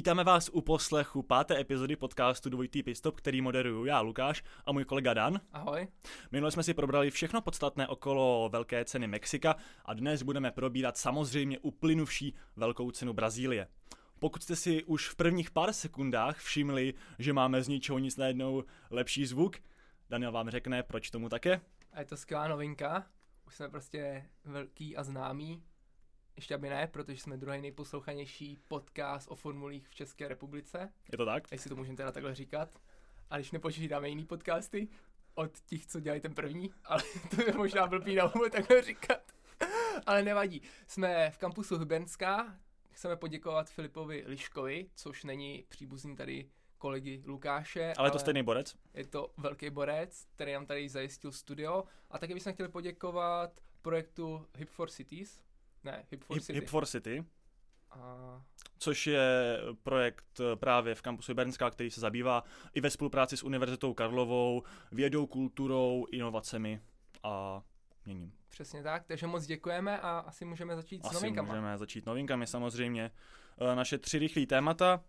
Vítáme vás u poslechu páté epizody podcastu Dvojitý Pistop, který moderuju já, Lukáš, a můj kolega Dan. Ahoj. Minule jsme si probrali všechno podstatné okolo velké ceny Mexika a dnes budeme probírat samozřejmě uplynuvší velkou cenu Brazílie. Pokud jste si už v prvních pár sekundách všimli, že máme z ničeho nic najednou lepší zvuk, Daniel vám řekne, proč tomu také. A je to skvělá novinka. Už jsme prostě velký a známí. Ještě aby ne, protože jsme druhý nejposlouchanější podcast o formulích v České republice. Je to tak? Jestli to můžeme teda takhle říkat. A když nepočítáme jiný podcasty od těch, co dělají ten první, ale to je možná blbý na úvod takhle říkat. ale nevadí. Jsme v kampusu Hybenská. Chceme poděkovat Filipovi Liškovi, což není příbuzný tady kolegy Lukáše. Ale, ale je to stejný borec. Je to velký borec, který nám tady zajistil studio. A taky bychom chtěli poděkovat projektu Hip for Cities. Ne, Hip for Hip, City. Hip for City. A... Což je projekt právě v kampusu Bernská, který se zabývá i ve spolupráci s Univerzitou Karlovou, vědou, kulturou, inovacemi a měním. Přesně tak, takže moc děkujeme a asi můžeme začít asi s novinkami. můžeme začít novinkami samozřejmě. E, naše tři rychlé témata.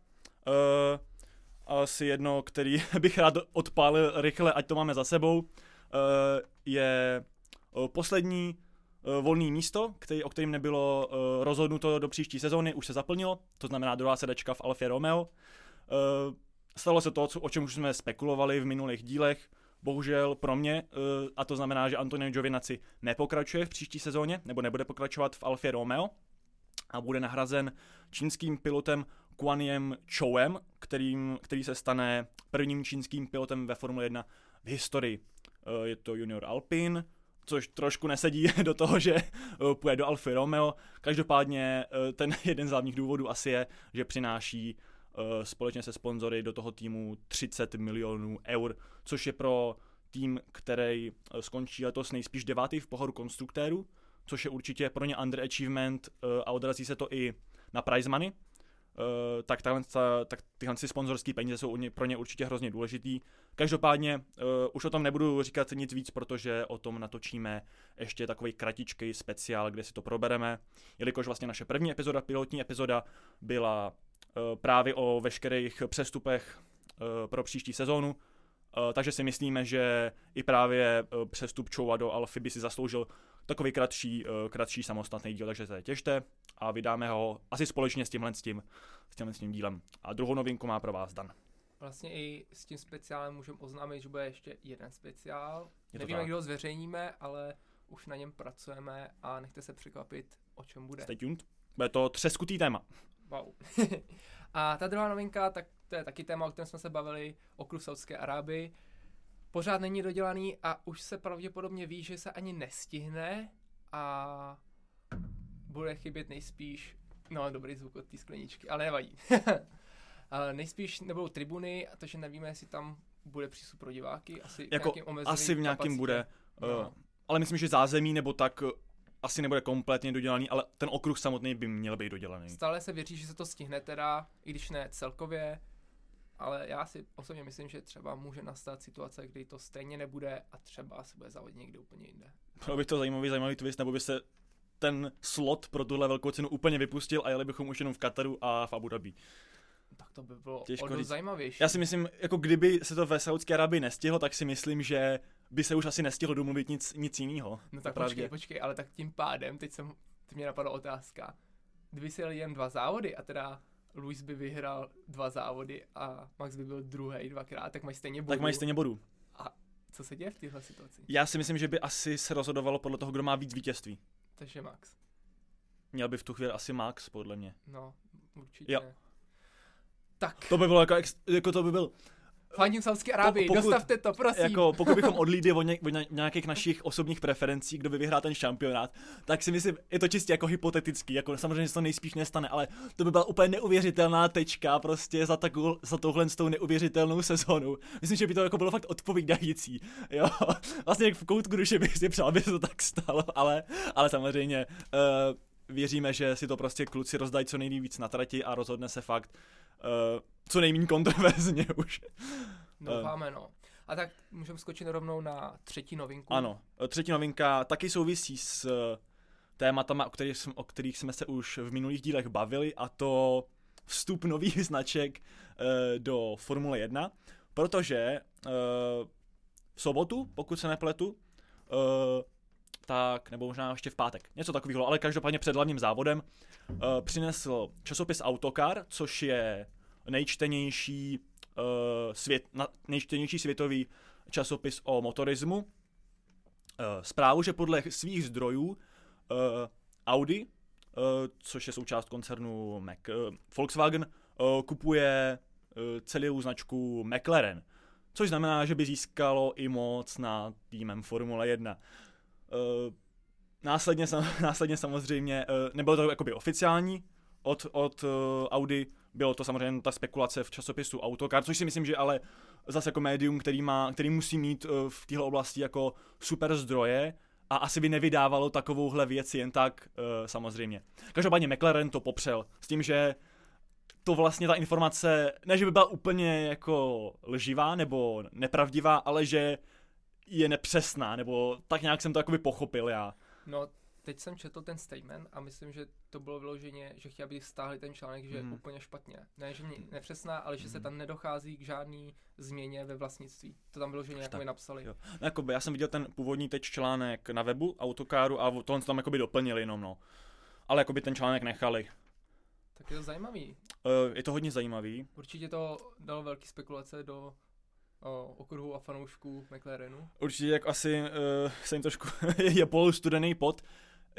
E, asi jedno, který bych rád odpálil rychle, ať to máme za sebou, eh, je eh, poslední eh, volné místo, který, o kterým nebylo rozhodnuto do příští sezóny, už se zaplnilo, to znamená druhá sedačka v Alfě Romeo. Stalo se to, o čem už jsme spekulovali v minulých dílech, bohužel pro mě, a to znamená, že Antonio Giovinazzi nepokračuje v příští sezóně, nebo nebude pokračovat v Alfě Romeo a bude nahrazen čínským pilotem Kuaniem Chouem, kterým, který se stane prvním čínským pilotem ve Formule 1 v historii. Eh, je to junior Alpine, což trošku nesedí do toho, že eh, půjde do Alfa Romeo. Každopádně eh, ten jeden z hlavních důvodů asi je, že přináší společně se sponzory do toho týmu 30 milionů eur, což je pro tým, který skončí letos nejspíš devátý v pohodu konstruktérů, což je určitě pro ně underachievement a odrazí se to i na prize money, Uh, tak, tahle, tak tyhle sponzorské peníze jsou pro ně určitě hrozně důležitý. Každopádně uh, už o tom nebudu říkat nic víc, protože o tom natočíme ještě takový kratičký speciál, kde si to probereme, jelikož vlastně naše první epizoda, pilotní epizoda, byla uh, právě o veškerých přestupech uh, pro příští sezónu, takže si myslíme, že i právě přestup Choua do Alfy by si zasloužil takový kratší, uh, kratší samostatný díl, takže se těšte a vydáme ho asi společně s tímhle s tím, s tímhle s tím dílem. A druhou novinku má pro vás Dan. Vlastně i s tím speciálem můžeme oznámit, že bude ještě jeden speciál. Je Nevíme, tak. kdy ho zveřejníme, ale už na něm pracujeme a nechte se překvapit, o čem bude. Stay tuned. Bude to třeskutý téma. Wow. a ta druhá novinka, tak to je taky téma, o kterém jsme se bavili, okruh Saudské Arábii. Pořád není dodělaný a už se pravděpodobně ví, že se ani nestihne a bude chybět nejspíš, no dobrý zvuk od té skleničky, ale nevadí. nejspíš nebudou tribuny, a to, že nevíme, jestli tam bude přístup pro diváky, asi jako, v asi v nějakým kapacitě. bude, No. uh, ale myslím, že zázemí nebo tak uh, asi nebude kompletně dodělaný, ale ten okruh samotný by měl být dodělaný. Stále se věří, že se to stihne teda, i když ne celkově, ale já si osobně myslím, že třeba může nastat situace, kdy to stejně nebude a třeba se bude závodit někde úplně jinde. Bylo by to zajímavý, zajímavý twist, nebo by se ten slot pro tuhle velkou cenu úplně vypustil a jeli bychom už jenom v Kataru a v Abu Dhabi. Tak to by bylo Těžko říct. zajímavější. Já si myslím, jako kdyby se to ve Saudské Arabii nestihlo, tak si myslím, že by se už asi nestihlo domluvit nic, nic jiného. No tak počkej, počkej, ale tak tím pádem, teď, jsem, teď mě napadla otázka. Kdyby si jeli jen dva závody a teda Luis by vyhrál dva závody a Max by byl druhý dvakrát, tak mají stejně bodů. Tak mají stejně bodů. A co se děje v téhle situaci? Já si myslím, že by asi se rozhodovalo podle toho, kdo má víc vítězství. Takže Max. Měl by v tu chvíli asi Max, podle mě. No, určitě. Jo. Tak, To by bylo jako, ex, jako to by byl, fandím Saudské Arábii, pokud- dostavte to, prosím. jako pokud bychom odlídli od, ně, od ně- nějakých našich osobních preferencí, kdo by vyhrál ten šampionát, tak si myslím, je to čistě jako hypotetický, jako samozřejmě se to nejspíš nestane, ale to by byla úplně neuvěřitelná tečka prostě za, takovou, za touhle s tou neuvěřitelnou sezónu. Myslím, že by to jako bylo fakt odpovídající, jo. Vlastně jak v koutku duše bych si přál, aby se to tak stalo, ale, ale samozřejmě uh, věříme, že si to prostě kluci rozdají co nejvíc na trati a rozhodne se fakt uh, co nejméně kontroverzně už. Doufáme, no. A tak můžeme skočit rovnou na třetí novinku. Ano, eh, třetí novinka taky souvisí s eh, tématama, o kterých, jsme, o kterých jsme se už v minulých dílech bavili, a to vstup nových značek uh, do Formule 1, protože uh, v sobotu, pokud se nepletu, uh, tak, nebo možná ještě v pátek, něco takového, ale každopádně před hlavním závodem uh, přinesl časopis Autocar, což je nejčtenější, uh, svět, na, nejčtenější světový časopis o motorismu. Uh, zprávu, že podle svých zdrojů uh, Audi, uh, což je součást koncernu Mac, uh, Volkswagen, uh, kupuje uh, celou značku McLaren, což znamená, že by získalo i moc na týmem Formule 1. Uh, následně, následně samozřejmě, uh, nebylo to jakoby oficiální od, od uh, Audi, bylo to samozřejmě ta spekulace v časopisu Autocar, což si myslím, že ale zase jako médium, který, má, který musí mít v téhle oblasti jako super zdroje a asi by nevydávalo takovouhle věc jen tak, uh, samozřejmě. Každopádně McLaren to popřel s tím, že to vlastně ta informace, ne že by byla úplně jako lživá nebo nepravdivá, ale že je nepřesná, nebo tak nějak jsem to jakoby pochopil já. No, teď jsem četl ten statement a myslím, že to bylo vyloženě, že chtěl, aby stáhli ten článek, že mm. je mhm. úplně špatně. Ne, že mě nepřesná, ale že mm. se mhm. tam nedochází k žádný změně ve vlastnictví. To tam vyloženě jako napsali. Jo. No, jakoby, já jsem viděl ten původní teď článek na webu autokáru a tohle tam jakoby doplnili jenom, no. Ale jakoby ten článek nechali. Tak je to zajímavý. Uh, je to hodně zajímavý. Určitě to dalo velký spekulace do okruhu a fanoušků McLarenu? Určitě jak asi uh, jsem trošku je polustudený pot.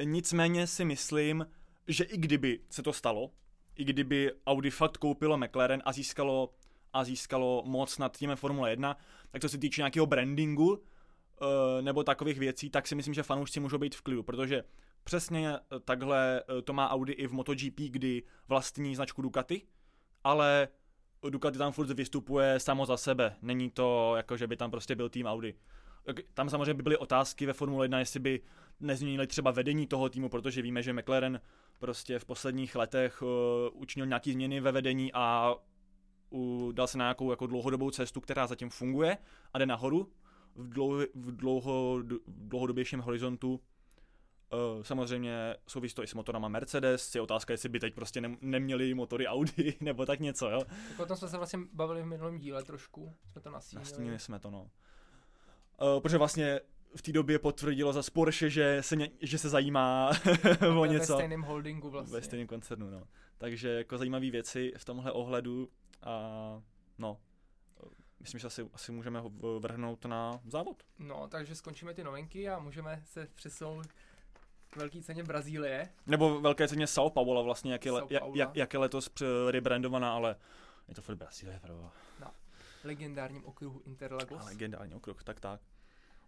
Nicméně si myslím, že i kdyby se to stalo, i kdyby Audi fakt koupilo McLaren a získalo, a získalo moc nad týmem Formule 1, tak co se týče nějakého brandingu uh, nebo takových věcí, tak si myslím, že fanoušci můžou být v klidu, protože přesně takhle to má Audi i v MotoGP, kdy vlastní značku Ducati, ale Ducati tam furt vystupuje samo za sebe. Není to jako, že by tam prostě byl tým Audi. Tam samozřejmě by byly otázky ve Formule 1, jestli by nezměnili třeba vedení toho týmu, protože víme, že McLaren prostě v posledních letech uh, učinil nějaké změny ve vedení a uh, dal se na nějakou jako dlouhodobou cestu, která zatím funguje a jde nahoru v, dlouho, v, dlouho, v dlouhodobějším horizontu samozřejmě souvisí to i s motorama Mercedes, je otázka, jestli by teď prostě ne- neměli motory Audi nebo tak něco, jo. Tak o tom jsme se vlastně bavili v minulém díle trošku, jsme to nastínili. Nastínili jsme to, no. Uh, protože vlastně v té době potvrdilo za Porsche, že se, ně, že se zajímá o něco. Ve stejném holdingu vlastně. Ve stejném koncernu, no. Takže jako zajímavé věci v tomhle ohledu a no, myslím, že asi, asi můžeme vrhnout na závod. No, takže skončíme ty novinky a můžeme se přesunout velký ceně Brazílie. Nebo velké ceně São Paulo vlastně, jak je, le, jak, jak je letos rebrandovaná, ale je to furt Brazílie, pro. Na legendárním okruhu Interlagos. A legendární okruh, tak tak.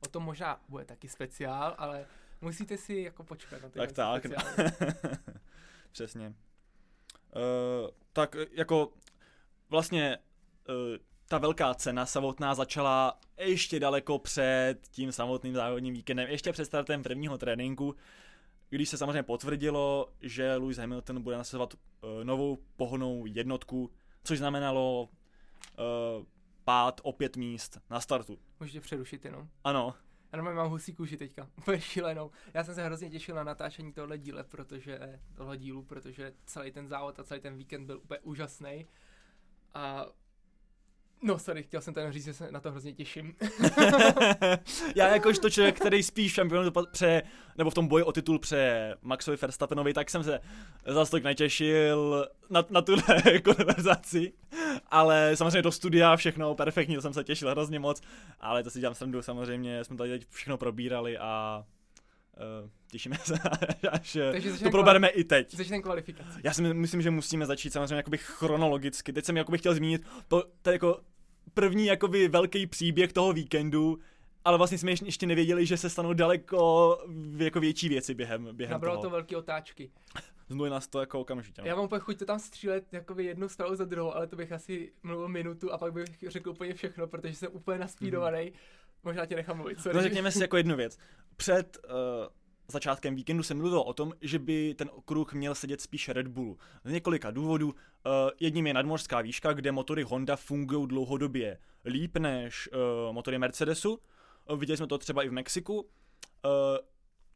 O tom možná bude taky speciál, ale musíte si jako počkat na ty Tak tak. No. Přesně. Uh, tak jako vlastně uh, ta velká cena samotná začala ještě daleko před tím samotným závodním víkendem, ještě před startem prvního tréninku, když se samozřejmě potvrdilo, že Lewis Hamilton bude nasazovat uh, novou pohonou jednotku, což znamenalo uh, pád o pět míst na startu. Můžete přerušit jenom? Ano. Já normálně mám husí kůži teďka, úplně šílenou. Já jsem se hrozně těšil na natáčení tohle díle, protože, tohle dílu, protože celý ten závod a celý ten víkend byl úplně úžasný. A No sorry, chtěl jsem tady říct, že se na to hrozně těším. Já jakožto člověk, který spíš šampion pře, nebo v tom boji o titul pře Maxovi Verstappenovi, tak jsem se zase tak netěšil na, na tuhle konverzaci. Ale samozřejmě do studia všechno perfektně, to jsem se těšil hrozně moc. Ale to si dělám srandu, samozřejmě jsme tady teď všechno probírali a Uh, těšíme se, až to probereme i teď. Začneme kvalifikaci. Já si myslím, že musíme začít samozřejmě jakoby chronologicky. Teď jsem jakoby chtěl zmínit to, to jako první jakoby velký příběh toho víkendu, ale vlastně jsme ještě nevěděli, že se stanou daleko jako větší věci během, během Nabralo toho. to velké otáčky. Znuje nás to jako okamžitě. No. Já mám chuť to tam střílet jakoby jednu zprávu za druhou, ale to bych asi mluvil minutu a pak bych řekl úplně všechno, protože jsem úplně naspídovaný. Mm. Možná tě nechám mluvit. Sorry. No řekněme si jako jednu věc. Před uh, začátkem víkendu se mluvilo o tom, že by ten okruh měl sedět spíš Red Bullu. Z několika důvodů. Uh, jedním je nadmořská výška, kde motory Honda fungují dlouhodobě líp než uh, motory Mercedesu. Uh, viděli jsme to třeba i v Mexiku.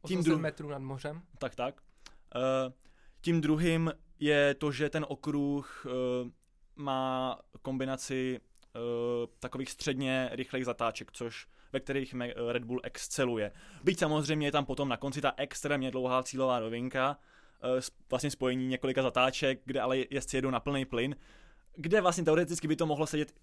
Tím dru... metrů nad mořem. Tak, tak. Tím druhým je to, že ten okruh uh, má kombinaci takových středně rychlých zatáček, což ve kterých Red Bull exceluje. Byť samozřejmě je tam potom na konci ta extrémně dlouhá cílová rovinka, uh, vlastně spojení několika zatáček, kde ale jezdci jedou na plný plyn, kde vlastně teoreticky by to mohlo sedět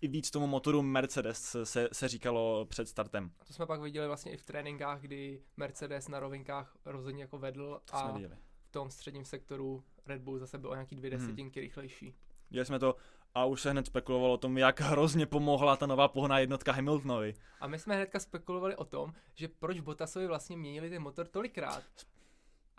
i víc tomu motoru Mercedes, se, se říkalo před startem. To jsme pak viděli vlastně i v tréninkách, kdy Mercedes na rovinkách rozhodně jako vedl a v tom středním sektoru Red Bull zase byl o nějaký dvě hmm. desetinky hmm. rychlejší. Viděli jsme to a už se hned spekulovalo o tom, jak hrozně pomohla ta nová pohná jednotka Hamiltonovi. A my jsme hnedka spekulovali o tom, že proč Bottasovi vlastně měnili ten motor tolikrát.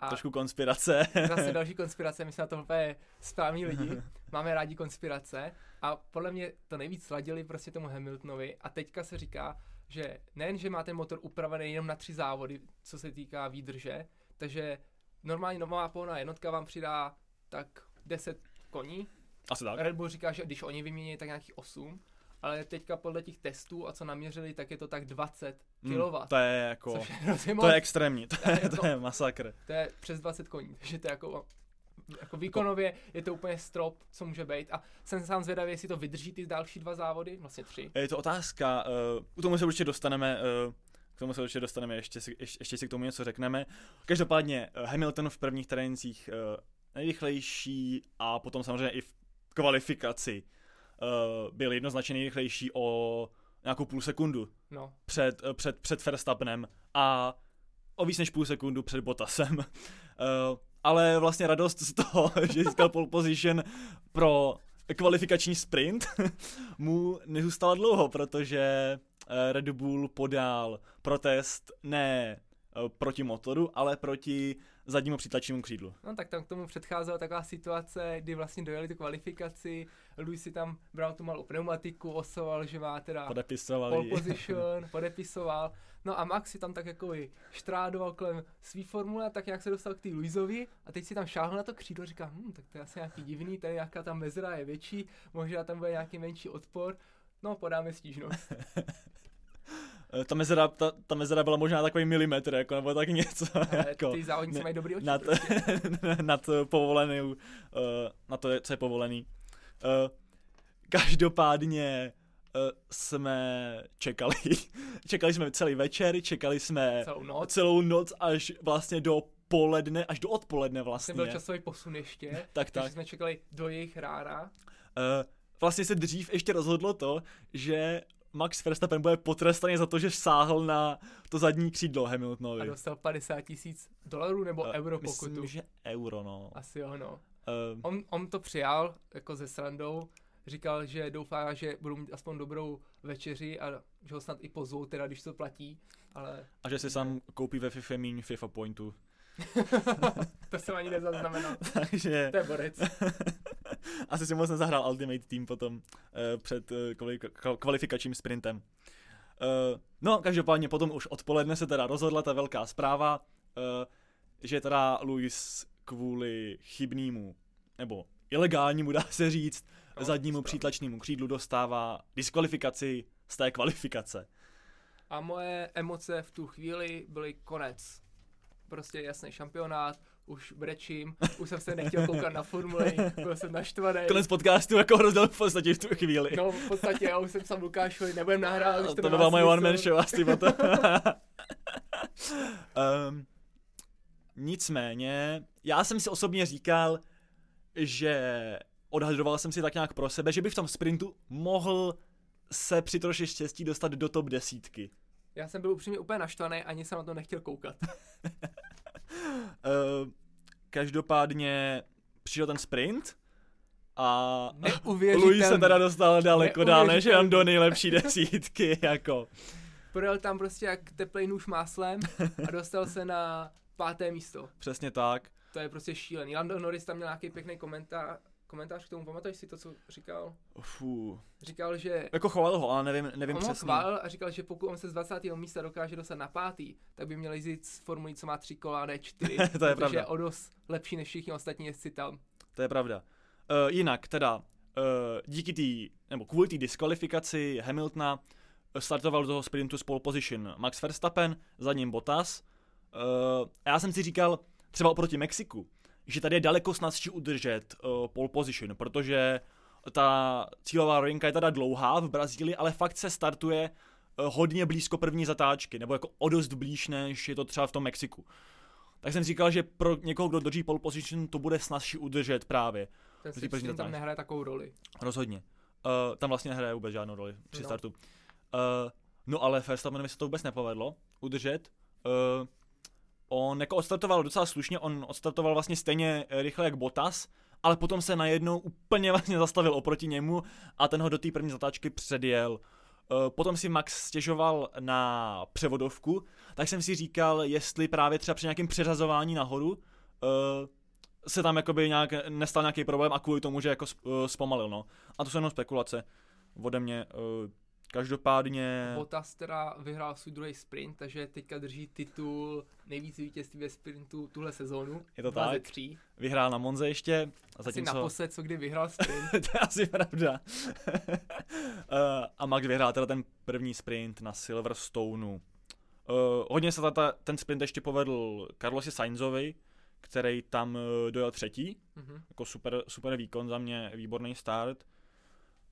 A Trošku konspirace. zase další konspirace, my jsme na to úplně správní lidi, máme rádi konspirace a podle mě to nejvíc sladili prostě tomu Hamiltonovi a teďka se říká, že nejen, že má ten motor upravený jenom na tři závody, co se týká výdrže, takže normální nová pohonná jednotka vám přidá tak 10 koní. Asi tak. Red Bull říká, že když oni vymění, tak nějakých 8 ale teďka podle těch testů a co naměřili, tak je to tak 20 kW. Mm, to je jako, je to je extrémní, to je, to, to je masakr. To je přes 20 koní, takže to je jako jako výkonově je to úplně strop, co může být. A jsem sám zvědavý, jestli to vydrží ty další dva závody, vlastně tři. Je to otázka, uh, k tomu se určitě dostaneme, uh, k tomu se určitě dostaneme, ještě si, ještě, ještě si k tomu něco řekneme. Každopádně uh, Hamilton v prvních trénincích uh, nejrychlejší a potom samozřejmě i v kvalifikaci uh, byl jednoznačně nejrychlejší o nějakou půl sekundu no. před, uh, před, před Verstappenem a o víc než půl sekundu před Bottasem. uh, ale vlastně radost z toho, že získal pole position pro kvalifikační sprint, mu nezůstala dlouho, protože Red Bull podal protest ne proti motoru, ale proti zadnímu přítlačnímu křídlu. No tak tam k tomu předcházela taková situace, kdy vlastně dojeli tu kvalifikaci, Louis si tam bral tu malou pneumatiku, osoval, že má teda Podepisoval pole position, podepisoval. No a Max si tam tak jako i štrádoval kolem svý formule, tak nějak se dostal k té Luizovi a teď si tam šáhl na to křídlo a říká, hm, tak to je asi nějaký divný, tady nějaká ta mezera je větší, možná tam bude nějaký menší odpor, no podáme stížnost. Eh, ta mezera, ta, ta mezera byla možná takový milimetr, jako, nebo tak něco. Ale jako, ty závodníci mají dobrý oči. Nad, prostě. nad povolený, uh, na to, co je povolený. Uh, každopádně uh, jsme čekali, čekali jsme celý večer, čekali jsme celou noc, celou noc až vlastně do poledne, až do odpoledne vlastně. Byl časový posun ještě, tak, tak. jsme čekali do jejich rára. Uh, vlastně se dřív ještě rozhodlo to, že Max Verstappen bude potrestaný za to, že sáhl na to zadní křídlo Hamiltonovi. A dostal 50 tisíc dolarů nebo uh, euro pokutu? Myslím, že euro, no. Asi jo, no. Uh, on, on to přijal jako ze srandou, říkal, že doufá, že budou mít aspoň dobrou večeři a že ho snad i pozvou, teda když to platí, ale... A že si sám koupí ve FIFA míň FIFA pointu. to jsem ani nezaznamenal. Takže... To je borec. Asi si moc nezahrál Ultimate Team potom uh, před uh, kvalifikačním sprintem. Uh, no, každopádně potom už odpoledne se teda rozhodla ta velká zpráva, uh, že teda Luis kvůli chybnému, nebo ilegálnímu, dá se říct, no, zadnímu přítlačnému křídlu dostává diskvalifikaci z té kvalifikace. A moje emoce v tu chvíli byly konec. Prostě jasný šampionát, už brečím, už jsem se nechtěl koukat na formuli, byl jsem naštvaný. Konec podcastu jako rozděl v podstatě v tu chvíli. No v podstatě já už jsem sám Lukášovi, nebudem nahrát. to, to byla moje one man show asi potom. um, nicméně, já jsem si osobně říkal, že odhadoval jsem si tak nějak pro sebe, že by v tom sprintu mohl se při troši štěstí dostat do top desítky. Já jsem byl upřímně úplně naštvaný, ani jsem na to nechtěl koukat. uh, každopádně přišel ten sprint a Louis se teda dostal daleko dál než jen do nejlepší desítky, jako. Projel tam prostě jak teplej nůž máslem a dostal se na páté místo. Přesně tak. To je prostě šílený. Lando Norris tam měl nějaký pěkný komentář, komentář k tomu, pamatuješ si to, co říkal? Fů. Říkal, že... Jako chválil ho, ale nevím, nevím on přesně. On chválil a říkal, že pokud on se z 20. místa dokáže dostat na pátý, tak by měl jezdit s formulí, co má tři kola, ne čtyři. to je pravda. je o dost lepší než všichni ostatní jezdci tam. To je pravda. Uh, jinak teda, uh, díky té, nebo kvůli té diskvalifikaci Hamiltona eh, startoval do toho sprintu z pole position Max Verstappen, za ním Bottas. Uh, já jsem si říkal, třeba oproti Mexiku, že tady je daleko snazší udržet uh, pole position, protože ta cílová rovinka je teda dlouhá v Brazílii, ale fakt se startuje uh, hodně blízko první zatáčky, nebo jako o dost blíž, než je to třeba v tom Mexiku. Tak jsem říkal, že pro někoho, kdo drží pole position, to bude snazší udržet právě. Ten si první tam nehraje takovou roli. Rozhodně. Uh, tam vlastně nehraje vůbec žádnou roli při No. startu. Uh, no ale Verstappenovi se to vůbec nepovedlo udržet. Uh, on jako odstartoval docela slušně, on odstartoval vlastně stejně eh, rychle jak Bottas, ale potom se najednou úplně vlastně zastavil oproti němu a ten ho do té první zatáčky předjel. Uh, potom si Max stěžoval na převodovku, tak jsem si říkal, jestli právě třeba při nějakém přeřazování nahoru uh, se tam jakoby nějak nestal nějaký problém a kvůli tomu, že jako uh, zpomalil, no. A to jsou jenom spekulace ode mě. Každopádně... Bottas teda vyhrál svůj druhý sprint, takže teďka drží titul nejvíc vítězství ve sprintu tuhle sezónu. Je to tak? tří. Vyhrál na Monze ještě. A Asi zatímco... naposled, co kdy vyhrál sprint. to je asi pravda. uh, a Max vyhrál teda ten první sprint na Silverstoneu. Uh, hodně se ta, ten sprint ještě povedl Carlosi Sainzovi, který tam uh, dojel třetí. Mhm. Jako super, super výkon za mě, výborný start.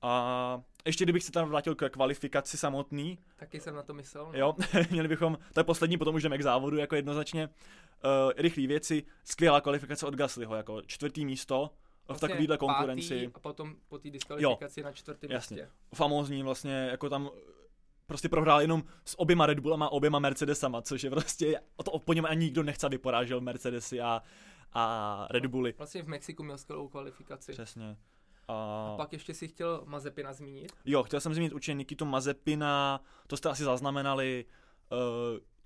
A ještě kdybych se tam vrátil k kvalifikaci samotný, Taky jsem na to myslel. no. Jo, měli bychom, to je poslední, potom už jdeme k závodu, jako jednoznačně. Uh, rychlé věci, skvělá kvalifikace od Gaslyho, jako čtvrtý místo v Vlastně takovéhle pátý konkurenci. A potom po té diskvalifikaci na čtvrtém místě. Famózní vlastně, jako tam prostě prohrál jenom s oběma Red Bullama a oběma Mercedesama, což je prostě, o to po něm ani nikdo nechce, aby porážel Mercedesy a, a Red Bully. Vlastně v Mexiku měl skvělou kvalifikaci. Přesně. A... Pak ještě si chtěl Mazepina zmínit. Jo, chtěl jsem zmínit určitě Nikitu Mazepina, to jste asi zaznamenali, uh,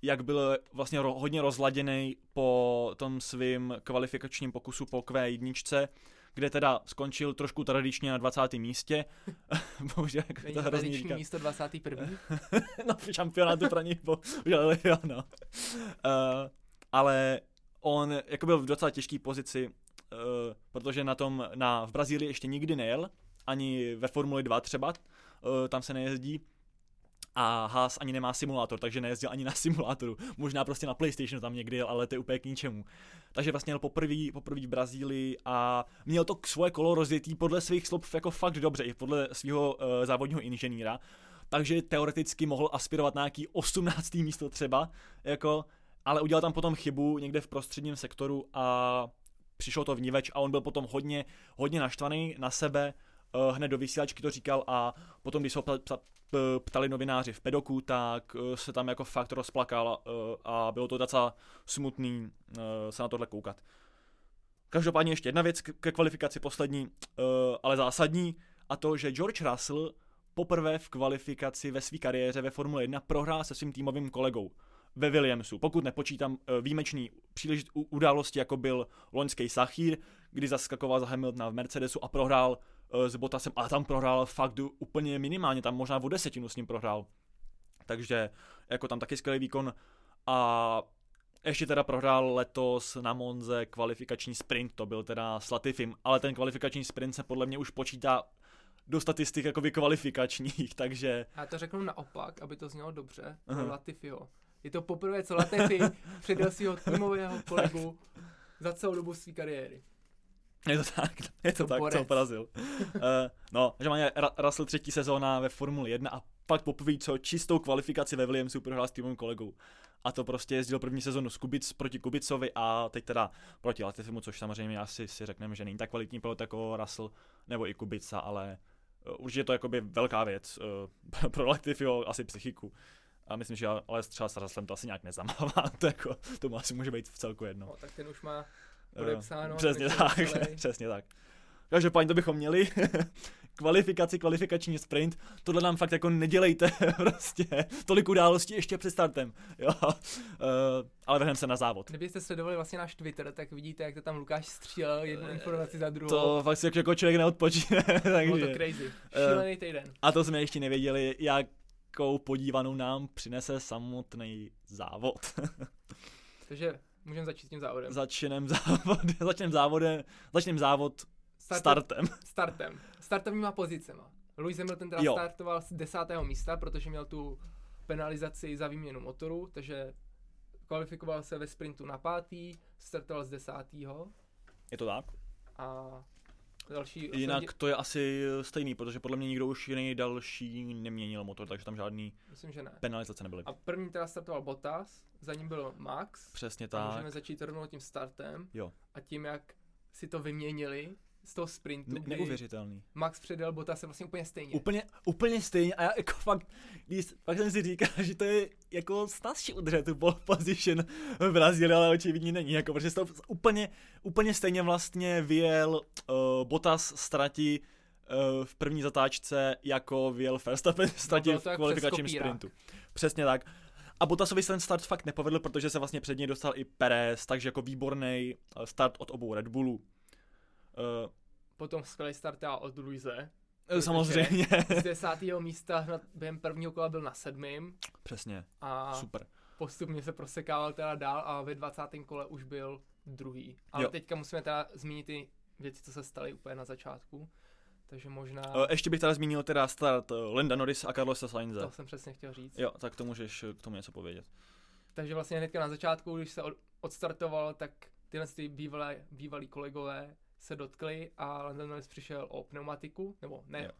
jak byl vlastně ro- hodně rozladěný po tom svým kvalifikačním pokusu po Q1, kde teda skončil trošku tradičně na 20. místě. Bohužel, jak Není to hrozně říká. místo 21. no, šampionátu pro něj bohužel, jo, no. Uh, ale on jako byl v docela těžké pozici, protože na tom, na, v Brazílii ještě nikdy nejel, ani ve Formuli 2 třeba, uh, tam se nejezdí. A Haas ani nemá simulátor, takže nejezdil ani na simulátoru. Možná prostě na PlayStationu tam někdy jel, ale to je úplně k ničemu. Takže vlastně jel poprvé, poprvé v Brazílii a měl to svoje kolo rozjetý podle svých slov jako fakt dobře, i podle svého uh, závodního inženýra. Takže teoreticky mohl aspirovat na nějaký 18. místo třeba, jako, ale udělal tam potom chybu někde v prostředním sektoru a přišlo to vníveč a on byl potom hodně, hodně naštvaný na sebe, uh, hned do vysílačky to říkal a potom, když se p- ptali novináři v pedoku, tak uh, se tam jako fakt rozplakal a bylo to docela smutný se na tohle koukat. Každopádně ještě jedna věc ke kvalifikaci poslední, ale zásadní, a to, že George Russell poprvé v kvalifikaci ve své kariéře ve Formule 1 prohrál se svým týmovým kolegou ve Williamsu. Pokud nepočítám uh, výjimečný příležit události, jako byl loňský Sachír, kdy zaskakoval za Hamiltona v Mercedesu a prohrál uh, s Bottasem, ale tam prohrál fakt úplně minimálně, tam možná o desetinu s ním prohrál. Takže jako tam taky skvělý výkon a ještě teda prohrál letos na Monze kvalifikační sprint, to byl teda s Latifim, ale ten kvalifikační sprint se podle mě už počítá do statistik jakoby kvalifikačních, takže Já to řeknu naopak, aby to znělo dobře, Aha. pro Latifiho. Je to poprvé, co Latifi předjel svého týmového kolegu za celou dobu své kariéry. je to tak, je to Co tak, co porazil. uh, no, že má Russell třetí sezóna ve Formuli 1 a pak poprvé co čistou kvalifikaci ve Williamsu prohrál s týmovým kolegou. A to prostě jezdil první sezonu s Kubic proti Kubicovi a teď teda proti Latifimu, což samozřejmě asi si řekneme, že není tak kvalitní pilot jako Russell nebo i Kubica, ale uh, určitě je to jakoby velká věc uh, pro Latifiho asi psychiku. A myslím, že ale třeba s Russellem to asi nějak nezamává, to, jako, tomu asi může být v celku jedno. No, tak ten už má Eh, podepsáno, Přesně takže tak, celý. přesně tak. Každopádně to bychom měli. Kvalifikaci, kvalifikační sprint, tohle nám fakt jako nedělejte prostě. Tolik událostí ještě před startem. Jo. Uh, ale vrhneme se na závod. Kdybyste sledovali vlastně náš Twitter, tak vidíte, jak to tam Lukáš střílel jednu informaci za druhou. To fakt si jako- člověk neodpočíne. Bylo to takže. crazy. Šílený týden. A to jsme ještě nevěděli, jakou podívanou nám přinese samotný závod. Takže můžeme začít s tím závodem. začnem závod, začnem závodem, začnem závod Startem. startem. startem. Startovníma pozicema. Lewis Hamilton teda Jo. startoval z desátého místa, protože měl tu penalizaci za výměnu motoru, takže kvalifikoval se ve sprintu na pátý, startoval z desátého. Je to tak? A další... Jinak to je asi stejný, protože podle mě nikdo už jiný další neměnil motor, takže tam žádný Myslím, že ne. penalizace nebyly. A první teda startoval Bottas, za ním byl Max. Přesně A tak. můžeme začít rovnou tím startem. Jo. A tím, jak si to vyměnili z toho sprintu, Ne- neuvěřitelný. Max předjel Bottas vlastně úplně stejně. Úplně, úplně stejně a já jako fakt, když, fakt jsem si říkal, že to je jako snazší udržet tu pole position v Brazílii, ale očividně není, jako, protože to úplně, úplně stejně vlastně vyjel uh, Bottas ztratí uh, v první zatáčce, jako vyjel Verstappen ztratí bylo to v kvalifikačním sprintu. Přesně tak. A Bottasovi se ten start fakt nepovedl, protože se vlastně před něj dostal i Perez, takže jako výborný start od obou Red Bullů. Uh, Potom skvělý start od Luise. samozřejmě. Z desátého místa hned během prvního kola byl na sedmém Přesně, a super. postupně se prosekával teda dál a ve 20. kole už byl druhý. Ale Jo. teďka musíme teda zmínit ty věci, co se staly úplně na začátku. Takže možná, Uh, ještě bych teda zmínil teda start Linda Norris a Carlosa Sainze. to jsem přesně chtěl říct. Jo, tak to můžeš eh, k tomu něco povědět. Takže vlastně hnedka na začátku, když se od- odstartoval, tak tyhle ty bývalé, bývalí kolegové se dotkli a Landon Norris přišel o pneumatiku, nebo ne, Jo.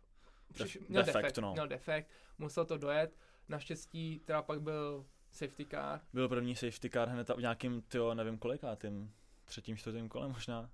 přiš, Def- měl defekt, defekt, no. měl defekt, musel to dojet, naštěstí teda pak byl safety car, Byl první safety car hned v nějakým, tyjo, nevím kolikátým, třetím, čtvrtým kolem možná.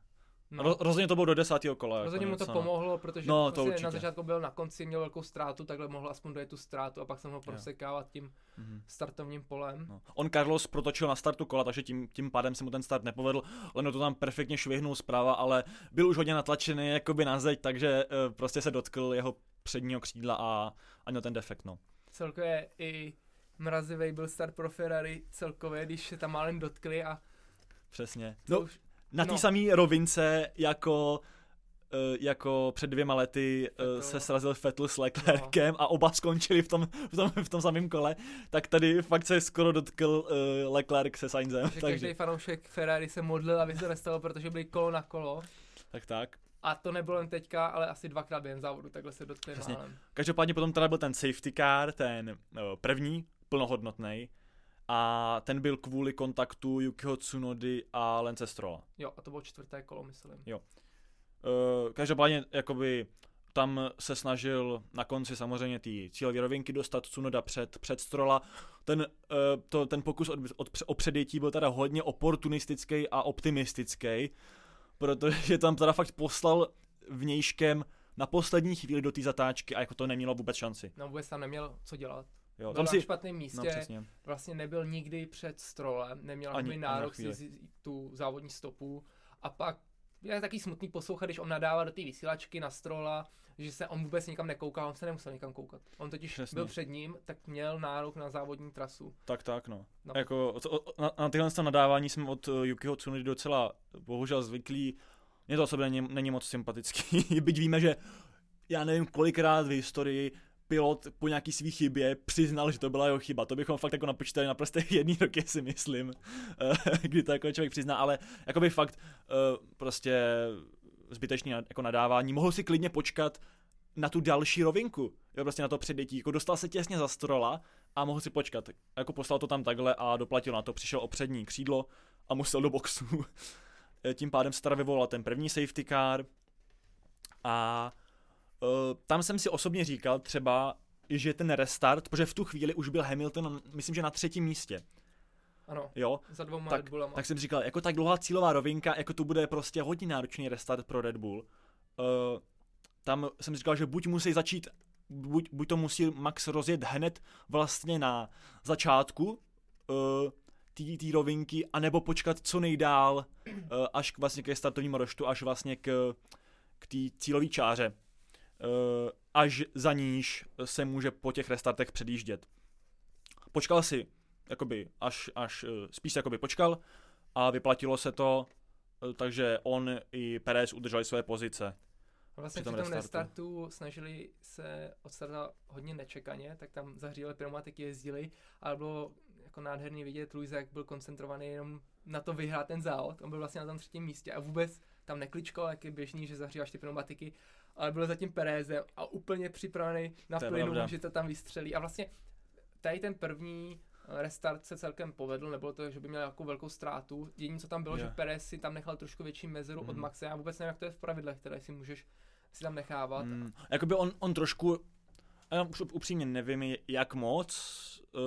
No. Ro- rozhodně to bylo do desátého kola. Rozhodně jako mu to něco, pomohlo, protože No, no, to prostě určitě. na začátku byl na konci, měl velkou ztrátu, takhle mohl aspoň dojet tu ztrátu a pak se mohl prosekávat tím Mhm. startovním polem. No. On Carlos protočil na startu kola, takže tím, tím pádem se mu ten start nepovedl. Leno to tam perfektně švihnul zprava, ale byl už hodně natlačený jakoby na zeď, takže uh, prostě se dotkl jeho předního křídla a, a měl ten defekt, no. Celkově i mrazivý byl start pro Ferrari celkově, když se tam málem dotkli a Přesně. to No, už, na té no. samé rovince jako eh, jako před dvěma lety eh, Vettel. se srazil Vettel s Leclerkem a oba skončili v tom, v tom, v tom samém kole, tak tady fakt se skoro dotkl uh, Leclerc se Sainzem, že každý takže fanoušek Ferrari se modlil, aby se to nestalo, protože byli kolo na kolo. tak tak. A to nebylo jen teďka, ale asi dvakrát během závodu, takhle se dotkli. Každopádně potom teda byl ten safety car, ten uh, první, plnohodnotný, a ten byl kvůli kontaktu Yukiho Tsunody a Lance Strolla. Jo, a to bylo čtvrté kolo, myslím. Uh, každopádně jakoby tam se snažil na konci samozřejmě ty cílové rovinky dostat Tsunoda před, před Strola. Ten, uh, to, ten pokus od, od, o předjetí byl teda hodně oportunistický a optimistický, protože tam teda fakt poslal vnějškem na poslední chvíli do té zatáčky a jako to nemělo vůbec šanci. No vůbec tam neměl co dělat. Jo, Byl tam na si, špatném no místě, přesně. vlastně nebyl nikdy před strolem, neměl Ani- ani, ani na nárok si tu závodní stopu a pak je taky smutný poslouchat, když on nadává do té vysílačky na strola, že se on vůbec nikam nekoukal, on se nemusel nikam koukat. On totiž Přesně. byl před ním, tak měl nárok na závodní trasu. Tak, tak, no. No. Jako, na, na tyhle nadávání jsme od uh, Yukiho Tsunody docela bohužel zvyklí. Mně to osobně není, není moc sympatický, byť víme, že já nevím kolikrát v historii pilot po nějaký svý chybě přiznal, že to byla jeho chyba. To bychom fakt jako napočítali na prstech jedný roky, si myslím, eh, kdy to jako člověk přizná, ale jako by fakt eh, prostě zbytečný jako nadávání. Mohl si klidně počkat na tu další rovinku, jo, prostě na to předjetí. Jako dostal se těsně za strola a mohl si počkat. Jako poslal to tam takhle a doplatil na to, přišel o přední křídlo a musel do boxu. Eh, Tím pádem teda vyvolal ten první safety car a tam jsem si osobně říkal třeba, že ten restart, protože v tu chvíli už byl Hamilton, myslím, že na třetím místě, Ano, jo, za dvouma Tak- Red Bullama. tak jsem říkal, jako tak dlouhá cílová rovinka, jako to bude prostě hodně náročný restart pro Red Bull. Uh, tam jsem říkal, že buď musí začít, buď, buď to musí Max rozjet hned vlastně na začátku uh, té rovinky, anebo počkat co nejdál uh, až k, vlastně ke startovnímu roštu, až vlastně k, k té cílové čáře. Uh, až za níž se může po těch restartech předjíždět. Počkal si jakoby až, až eh, spíš jakoby počkal a vyplatilo se to, eh, takže on i Perez udrželi své pozice. Vlastně při při tom tom restartu. restartu snažili se odstartovat hodně nečekaně, tak tam zahříjeli pneumatiky, jezdili, ale bylo jako nádherný vidět Luisa, jak byl koncentrovaný jenom na to vyhrát ten závod. On byl vlastně na tom třetím místě a vůbec tam nekličkoval, jak je běžný, že zahříváš ty pneumatiky, ale byl zatím Perezem a úplně připravený na To plynu, že to tam vystřelí. A vlastně tady ten první restart se celkem povedl, nebylo to, že by měl nějakou velkou ztrátu. Jediné, co tam bylo, Jo. že Perez si tam nechal trošku větší mezeru od Mhm. Maxe. Já vůbec nevím, jak to je v pravidlech, které si můžeš si tam nechávat. Mm, jakoby on, on trošku, já už upřímně nevím, jak moc, uh,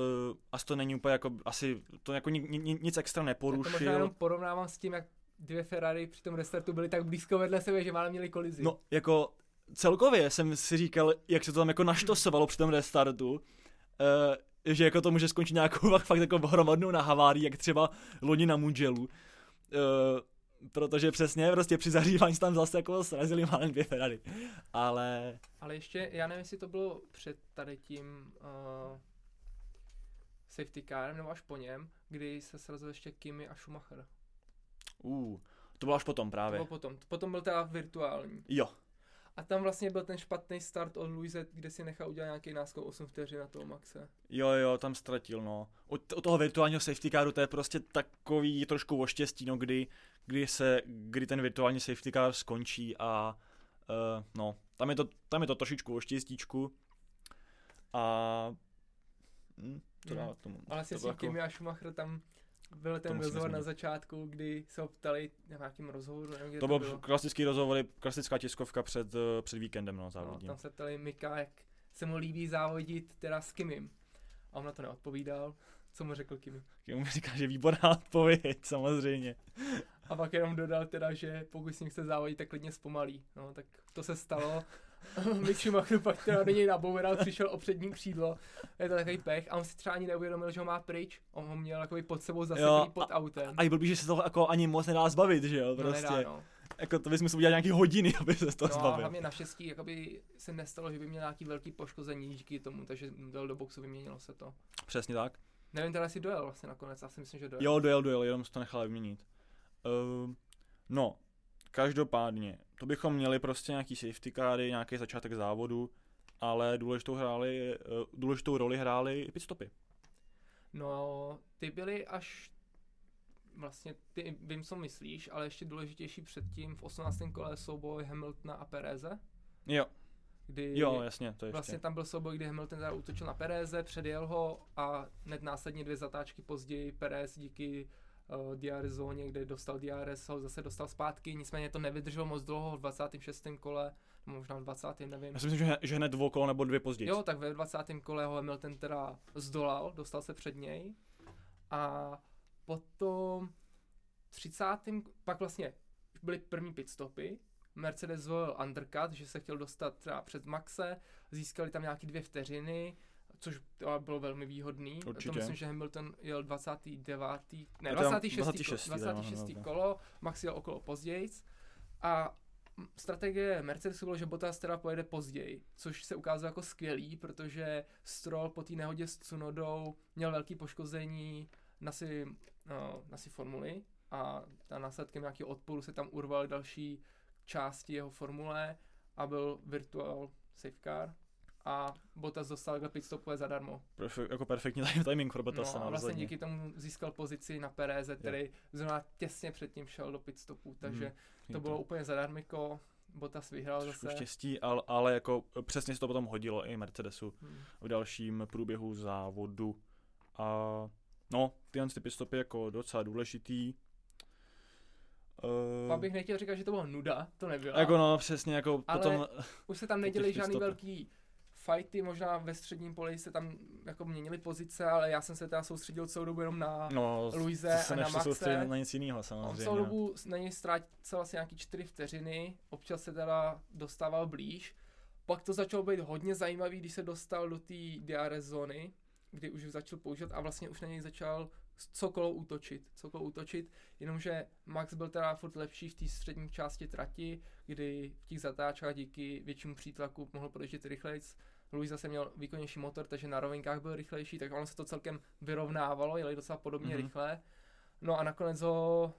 asi to není úplně jako, asi to jako ni, ni, nic extra Já to možná neporušil. jenom porovnávám s tím, jak dvě Ferrari při tom restartu byly tak blízko vedle sebe, že málem měli kolizi. No, jako celkově jsem si říkal, jak se to tam jako naštosovalo při tom restartu, uh, že jako to může skončit nějakou fakt, fakt jako hromadnou na havárii, jak třeba loni na Mugellu. Uh, protože přesně prostě při zahřívání se tam zase jako srazili málem dvě Ferrari. Ale Ale ještě, já nevím, jestli to bylo před tady tím uh, safety carem, nebo až po něm, kdy se srazil ještě Kimi a Schumacher. Uh, to bylo až potom To právě. bylo potom. Potom byl teda virtuální. Jo, A tam vlastně byl ten špatný start od Luise, kde si nechal udělat nějaký náskok 8 vteřin na toho Maxe. Jo, jo, tam ztratil, no. U, u toho virtuálního safety caru to je prostě takový trošku oštěstí, no, kdy, kdy se, kdy ten virtuální safety car skončí a uh, no, tam je to, tam je to trošičku oštěstíčku a hm, to Mm. dá k tomu. Ale to si bylo jako... Kimi a Schumacher tam byl ten rozhovor na začátku, kdy se ho ptali na nějakým rozhovoru, nevím, to to, byl klasický rozhovor, klasická tiskovka před, eh, před víkendem, no, No, závodním. tam se ptali Mika, jak se mu líbí závodit teda s Kimim. A on na to neodpovídal. Co mu řekl Kimi? Kim říká, že výborná odpověď, samozřejmě. A pak jenom dodal teda, že pokud s ním chce závodit, tak klidně zpomalí. No, tak to se stalo. Mick Schumacher pak teda do něj naboural, přišel o přední křídlo. Je to takový pech. A on si třeba ani neuvědomil, že ho má pryč. On ho měl takový pod sebou zaseklý pod autem. A je blbý, že se toho jako ani moc nedá zbavit, že jo, No, prostě. nedá, no. Jako to bys musel udělat nějaký hodiny, aby se to no a zbavil. hlavně naštěstí jakoby se nestalo, že by měl nějaký velký poškození díky tomu, takže dal do boxu, vyměnilo se to. Přesně tak. Nevím teda, jestli dojel vlastně nakonec, já si myslím, že dojel. Jo, dojel, dojel, jenom se to nechal vyměnit. Uh, no, každopádně, to bychom měli prostě nějaký safety cary, nějaký začátek závodu, ale důležitou, hráli, uh, důležitou roli hrály i pitstopy. No, ty byly až vlastně, ty vím, co myslíš, ale ještě důležitější předtím v 18. kole souboj Hamiltona a Pereze, Jo, kdy jo, jasně, to ještě. vlastně tam byl souboj, kdy Hamilton útočil na Pereze, předjel ho a hned následně dvě zatáčky později Perez díky uh, DRS zóně, kde dostal DRS, ho zase dostal zpátky, nicméně to nevydrželo moc dlouho v 26. kole, nebo možná v 20. nevím. Já si myslím, že, že hned dvou kol nebo dvě později. Jo, tak ve 20. kole ho Hamilton teda zdolal, dostal se před něj a potom 30. pak vlastně byly první pitstopy, Mercedes zvolil undercut, že se chtěl dostat třeba před Maxe, získali tam nějaký dvě vteřiny, což to bylo velmi výhodný. Určitě. To myslím, že Hamilton jel 29. ne, Je to tam 26. 26. 26. 26. no, no. kolo, Max jel okolo později a strategie Mercedesu bylo, že Bottas teda pojede později, což se ukázalo jako skvělý, protože Stroll po té nehodě s Cunodou měl velký poškození na si, no, na si formuli a ta následkem nějakého odporu se tam urval další části jeho formule a byl virtual safe car a Bottas dostal takhle pit stopu zadarmo. Perfe- jako perfektní timing pro Bottasa No a vlastně rozhodně. díky tomu získal pozici na Pereze, který zrovna těsně předtím šel do pit stopu, takže Hmm, to bylo úplně zadarmiko. Bottas vyhrál trošku zase. štěstí, ale, ale jako přesně se to potom hodilo i Mercedesu Hmm. v dalším průběhu závodu. A no, tyhle ty pitstopy jako docela důležitý. Uh, Pak bych nechtěl říkat, že to byla nuda, to nebyla. jako no, přesně jako Ale potom, Už se tam neděli žádný velký fighty, možná ve středním poli se tam jako měnily pozice, ale já jsem se teda soustředil celou dobu jenom na no, Luise se a na Maxe. na nic jiného On samozřejmě. celou no. dobu na něj ztrácel asi nějaký čtyři vteřiny, občas se teda dostával blíž. Pak to začalo být hodně zajímavý, když se dostal do té DRS zóny, kdy už začal používat a vlastně už na něj začal co kolo útočit, co kolo útočit, jenomže Max byl teda furt lepší v té střední části trati, kdy v těch zatáčkách díky většímu přítlaku mohl projíždět rychleji. Louis zase měl výkonnější motor, takže na rovinkách byl rychlejší, tak ono se to celkem vyrovnávalo, jeli docela podobně Mhm. mm-hmm. rychle. No a nakonec ho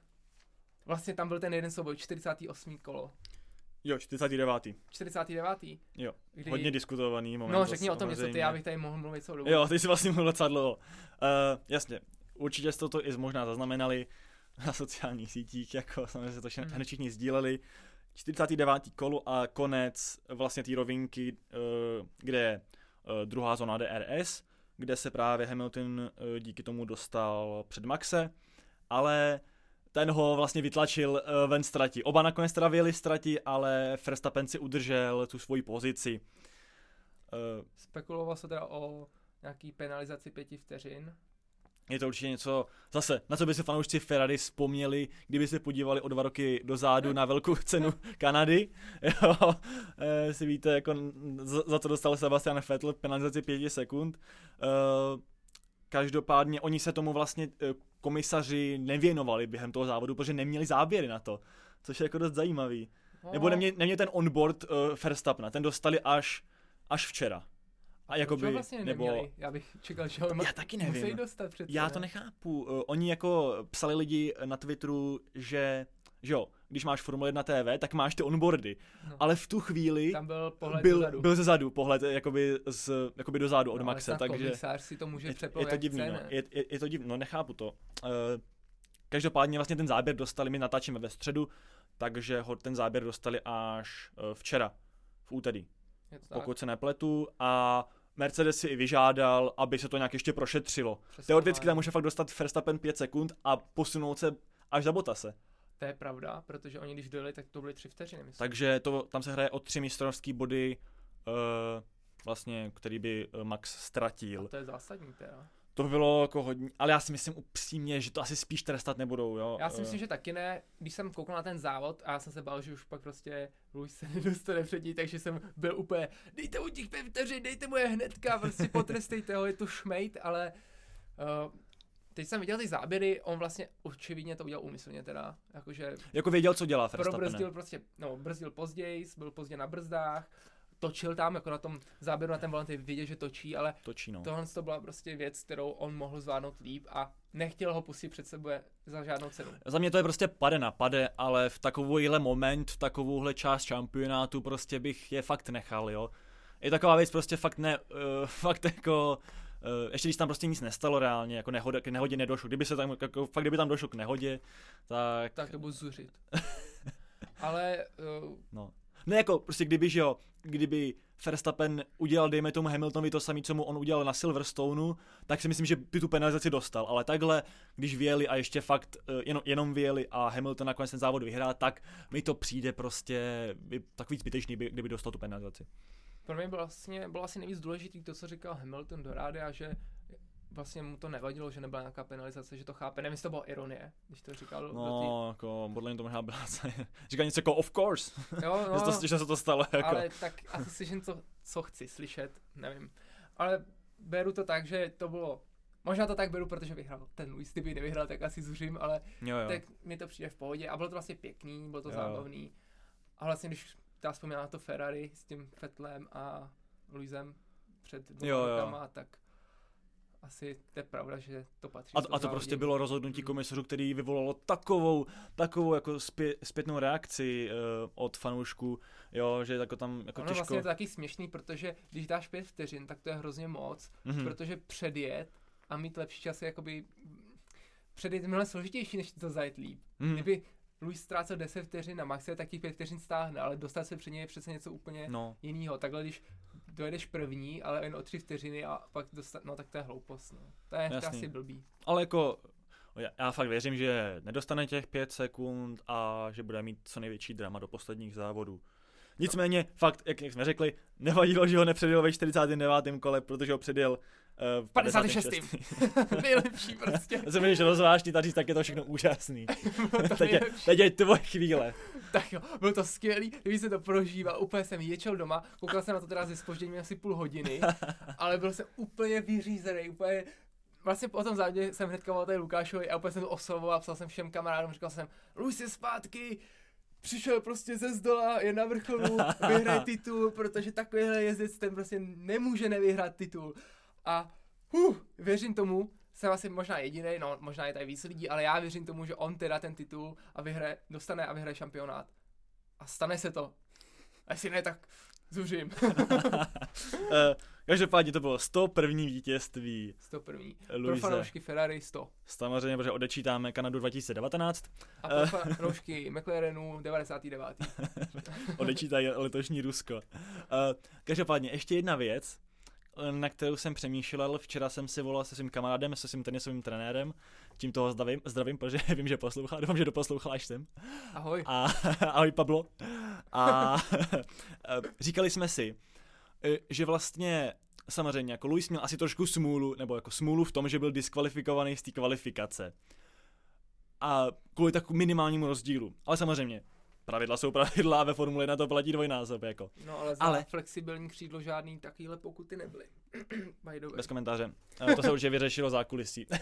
Vlastně tam byl ten jeden souboj, 48. kolo. Jo, 49. 49. Jo, Kdy... hodně diskutovaný moment. No řekni o tom něco ty, já bych tady mohl mluvit celou dobu. Jo, ty jsi vlastně mluvil docela dlouho. Uh, jasně, určitě jste to i možná zaznamenali na sociálních sítích, jako samozřejmě se to hmm. hned všichni sdíleli. 49. kolo a konec vlastně té rovinky, uh, kde je uh, druhá zóna DRS, kde se právě Hamilton uh, díky tomu dostal před Maxe, ale ten ho vlastně vytlačil ven ztrati. Oba nakonec teda vyjeli ztrati, ale Verstappen si udržel tu svoji pozici. Uh, Spekuloval se teda o nějaký penalizaci pěti vteřin. Je to určitě něco, zase, na co by se fanoušci Ferrari vzpomněli, kdyby se podívali o dva roky dozadu na velkou cenu Kanady. Jo, e, si víte, jako za, za to dostal Sebastian Vettel penalizaci pěti sekund. E, každopádně oni se tomu vlastně e, komisaři nevěnovali během toho závodu, protože neměli záběry na to, což je jako dost zajímavý. No. Nebo neměli, neměli ten onboard uh, Verstappena, ten dostali až, až včera. A jako by, vlastně nebo... Neměli? Já bych čekal, že ho Já taky nevím. musí dostat přece, Já to nechápu. Uh, oni jako psali lidi na Twitteru, že že jo, když máš Formule 1 TV, tak máš ty onboardy, no. ale v tu chvíli Tam byl pohled byl, dozadu. byl ze zadu, pohled jakoby, z, jakoby dozadu od no, Maxe, takže si to může je, je to divný, no. je, je, je, to divný, no nechápu to. Uh, každopádně vlastně ten záběr dostali, my natáčíme ve středu, takže ho ten záběr dostali až uh, včera, v úterý, pokud se nepletu a Mercedes si i vyžádal, aby se to nějak ještě prošetřilo. Přesně Teoreticky tam může fakt dostat Verstappen 5 sekund a posunout se až za Botase. To je pravda, protože oni když dojeli, tak to byly tři vteřiny. Myslím. Takže to, tam se hraje o tři mistrovské body, uh, vlastně, který by eh, Max ztratil. A to je zásadní teda. To by bylo jako hodně, ale já si myslím upřímně, že to asi spíš trestat nebudou, jo. Já si myslím, že taky ne. Když jsem koukal na ten závod a já jsem se bál, že už pak prostě Luis se nedostane před ní, takže jsem byl úplně, dejte mu těch pět vteřin, dejte mu je hnedka, prostě potrestejte ho, je to šmejt, ale uh, teď jsem viděl ty záběry, on vlastně očividně to udělal úmyslně teda, jakože... Jako věděl, co dělá Verstappen. Probrzdil prostě, no, brzdil později, byl pozdě na brzdách, točil tam, jako na tom záběru na ten volant vidět, že točí, ale točí, no. tohle to byla prostě věc, kterou on mohl zvládnout líp a nechtěl ho pustit před sebe za žádnou cenu. Za mě to je prostě pade na pade, ale v takovýhle moment, v takovouhle část šampionátu prostě bych je fakt nechal, jo. Je taková věc prostě fakt ne, uh, fakt jako Uh, ještě když tam prostě nic nestalo reálně, jako nehodě, k nehodě nedošlo. Kdyby se tam, jako, fakt kdyby tam došlo k nehodě, tak... Tak to budu zuřit. Ale... Uh... No. Ne jako, prostě kdyby, že jo, kdyby Verstappen udělal, dejme tomu Hamiltonovi to samé, co mu on udělal na Silverstoneu, tak si myslím, že by tu penalizaci dostal. Ale takhle, když vyjeli a ještě fakt uh, jenom, jenom vyjeli a Hamilton nakonec ten závod vyhrál, tak mi to přijde prostě takový zbytečný, kdyby dostal tu penalizaci pro mě bylo, vlastně, bylo asi nejvíc důležitý to, co říkal Hamilton do rádia, že vlastně mu to nevadilo, že nebyla nějaká penalizace, že to chápe. Nevím, jestli to bylo ironie, když to říkal. No, tý... jako, podle mě to možná byla Říká něco jako of course. Jo, no, že, to, že se to stalo. Jako. Ale tak asi slyším, co, co chci slyšet, nevím. Ale beru to tak, že to bylo Možná to tak beru, protože vyhrál ten Luis, kdyby nevyhrál, tak asi zuřím, ale jo, jo. tak mi to přijde v pohodě a bylo to vlastně pěkný, bylo to jo. zábavný. A vlastně, když ta vzpomíná na to Ferrari s tím Fetlem a Luisem před dvěma rokama, tak asi to je pravda, že to patří. A, to, a to prostě bylo rozhodnutí komisařů, který vyvolalo takovou, takovou jako zpě, zpětnou reakci uh, od fanoušků, jo, že jako tam jako ono těžko... vlastně je to taky směšný, protože když dáš pět vteřin, tak to je hrozně moc, mm-hmm. protože předjet a mít lepší časy, jakoby předjet je mnohem složitější, než to zajet líp. Mm. Kdyby Luis ztrácel 10 vteřin na Maxe, tak těch 5 vteřin stáhne, ale dostat se před něj je přece něco úplně no. jiného. Takhle, když dojedeš první, ale jen o 3 vteřiny a pak dostat, no tak to je hloupost, no. To je Jasný. asi blbý. Ale jako, já, já fakt věřím, že nedostane těch 5 sekund a že bude mít co největší drama do posledních závodů. Nicméně, fakt, jak, jak jsme řekli, nevadilo, že ho nepředjel ve 49. kole, protože ho předjel v 56. Nejlepší prostě. Já jsem když rozvážný tady, tak je to všechno úžasný. to teď, je, teď je tvoje chvíle. Tak jo, bylo to skvělý, když se to prožíval, úplně jsem ječel doma, koukal jsem na to teda ze spožděním asi půl hodiny, ale byl jsem úplně vyřízený, úplně vlastně po tom závodě jsem hnedka volal tady Lukášovi a úplně jsem to oslovoval, psal jsem všem kamarádům, říkal jsem, Luis je zpátky, přišel prostě ze zdola, je na vrcholu, vyhraje titul, protože takovýhle jezdec ten prostě nemůže nevyhrát titul. A huh, věřím tomu, jsem asi možná jediný, no možná je tady víc lidí, ale já věřím tomu, že on teda ten titul a vyhraje, dostane a vyhraje šampionát. A stane se to. A jestli ne, tak zuřím. uh, každopádně to bylo 101. vítězství. 101. Luise. Pro fanoušky Ferrari 100. Samozřejmě, protože odečítáme Kanadu 2019. A pro fanoušky McLarenu 99. odečítají letošní Rusko. Uh, každopádně ještě jedna věc, na kterou jsem přemýšlel. Včera jsem si volal se svým kamarádem, se svým tenisovým trenérem. Tím toho zdravím, zdravím protože vím, že poslouchá. Doufám, že doposlouchal až sem. Ahoj. A, ahoj Pablo. A říkali jsme si, e, že vlastně samozřejmě jako Luis měl asi trošku smůlu, nebo jako smůlu v tom, že byl diskvalifikovaný z té kvalifikace. A kvůli takovému minimálnímu rozdílu. Ale samozřejmě, pravidla jsou pravidla a ve Formule 1 to platí dvojnásob. Jako. No ale za ale... flexibilní křídlo žádný takovýhle pokuty nebyly. Bez komentáře. Eh, to se určitě vyřešilo zákulisí.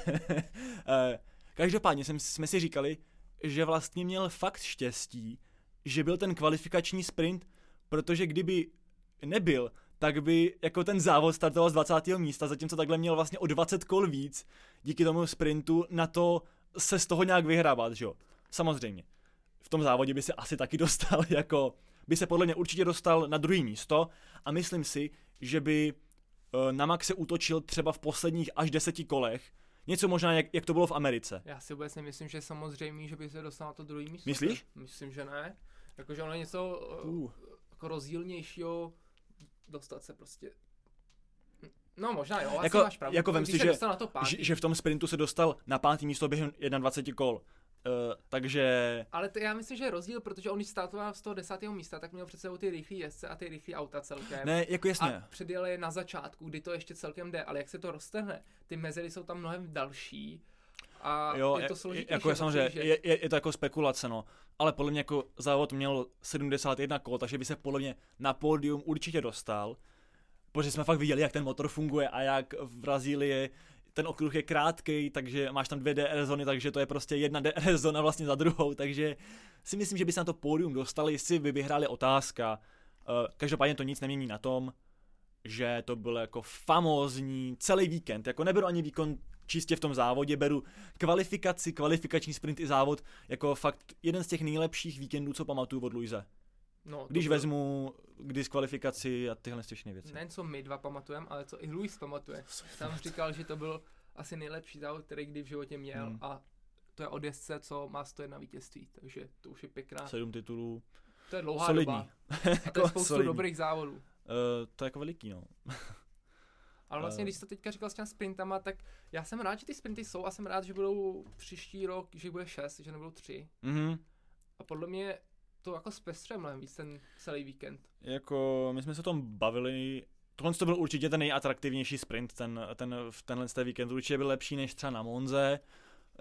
Eh, každopádně jsem, jsme si říkali, že vlastně měl fakt štěstí, že byl ten kvalifikační sprint, protože kdyby nebyl, tak by jako ten závod startoval z 20. místa, zatímco takhle měl vlastně o 20 kol víc díky tomu sprintu na to se z toho nějak vyhrávat, že jo. Samozřejmě v tom závodě by se asi taky dostal jako, by se podle mě určitě dostal na druhý místo a myslím si, že by eh, na Maxe útočil třeba v posledních až deseti kolech, Něco možná, jak, jak to bylo v Americe. Já si vůbec nemyslím, že je samozřejmé, že by se dostal na to druhý místo. Myslíš? Myslím, že ne. Jakože ono je něco uh. jako rozdílnějšího dostat se prostě No možná jo, jako, máš pravdu. Jako vem si, že, že, že v tom sprintu se dostal na pátý místo během 21 kol. Uh, takže... Ale to já myslím, že je rozdíl, protože on když startoval z toho desátého místa, tak měl před sebou ty rychlé jezdce a ty rychlé auta celkem. Ne, jako jasně. A předjel je na začátku, kdy to ještě celkem jde, ale jak se to roztrhne, ty mezery jsou tam mnohem další. A jo, je to složitější. Jako je samozřejmě, že... je, je, je, to jako spekulace, no. Ale podle mě jako závod měl 71 kol, takže by se podle mě na pódium určitě dostal. Protože jsme fakt viděli, jak ten motor funguje a jak v Brazílii ten okruh je krátký, takže máš tam dvě DR zóny, takže to je prostě jedna DR zóna vlastně za druhou, takže si myslím, že by se na to pódium dostali, jestli by vyhráli otázka. Uh, každopádně to nic nemění na tom, že to bylo jako famózní celý víkend, jako neberu ani výkon čistě v tom závodě, beru kvalifikaci, kvalifikační sprint i závod jako fakt jeden z těch nejlepších víkendů, co pamatuju od Luise. No, Když byl... vezmu k diskvalifikaci a tyhle všechny věci. Nejen co my dva pamatujeme, ale co i Luis pamatuje. Tam říkal, že to byl asi nejlepší závod, který kdy v životě měl hmm. a to je od jezdce, co má 101 vítězství, takže to už je pěkná. Sedm titulů. To je dlouhá Solidní. doba. A to je jako spoustu Solidní. dobrých závodů. Uh, to je jako veliký, no. Ale vlastně, když jsi to teďka říkal s těmi sprintama, tak já jsem rád, že ty sprinty jsou a jsem rád, že budou příští rok, že bude šest, že nebudou tři. Mm-hmm. A podle mě to jako zpestře mnohem víc ten celý víkend. Jako, my jsme se o tom bavili, tohle to byl určitě ten nejatraktivnější sprint, ten, ten, v tenhle ten víkend určitě byl lepší než třeba na Monze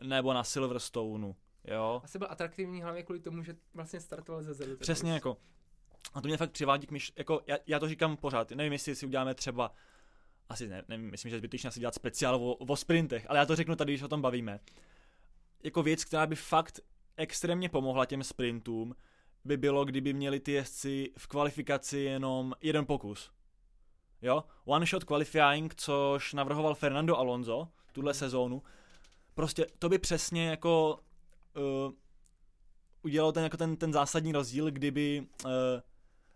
nebo na Silverstoneu. Jo. Asi byl atraktivní hlavně kvůli tomu, že vlastně startoval ze zelu. Přesně jako. A to mě fakt přivádí k myš, jako já, já, to říkám pořád, nevím, jestli si uděláme třeba, asi ne, nevím, myslím, že zbytečně asi dělat speciál o, o sprintech, ale já to řeknu tady, když o tom bavíme. Jako věc, která by fakt extrémně pomohla těm sprintům, by bylo, kdyby měli ty jezdci v kvalifikaci jenom jeden pokus. Jo? One shot qualifying, což navrhoval Fernando Alonso tuhle hmm. sezónu. Prostě to by přesně jako uh, udělalo ten, jako ten, ten zásadní rozdíl, kdyby uh,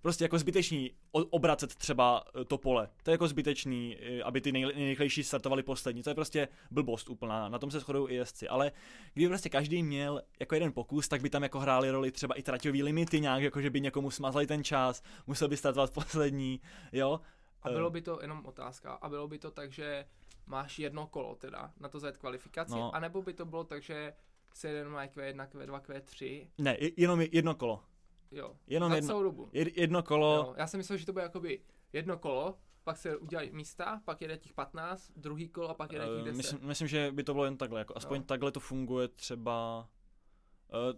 prostě jako zbytečný obracet třeba eh, to pole. To je jako zbytečný, eh, aby ty nejrychlejší startovali poslední. To je prostě blbost úplná. Na tom se shodují i jezdci. Ale kdyby prostě každý měl jako jeden pokus, tak by tam jako hráli roli třeba i traťový limity nějak, jako že by někomu smazali ten čas, musel by startovat poslední, jo. A bylo by to jenom otázka. A bylo by to tak, že máš jedno kolo teda na to zajet kvalifikaci, no. anebo by to bylo tak, že se jeden má Q1, Q2, Q3? Ne, jenom jedno kolo. Jo, Jenom za jedno, celou dobu. jedno kolo. Jo, já jsem myslel, že to bude jakoby jedno kolo, pak se udělají místa, pak jede těch 15, druhý kolo a pak jede těch 10. Uh, myslím, myslím, že by to bylo jen takhle, jako aspoň jo. takhle to funguje třeba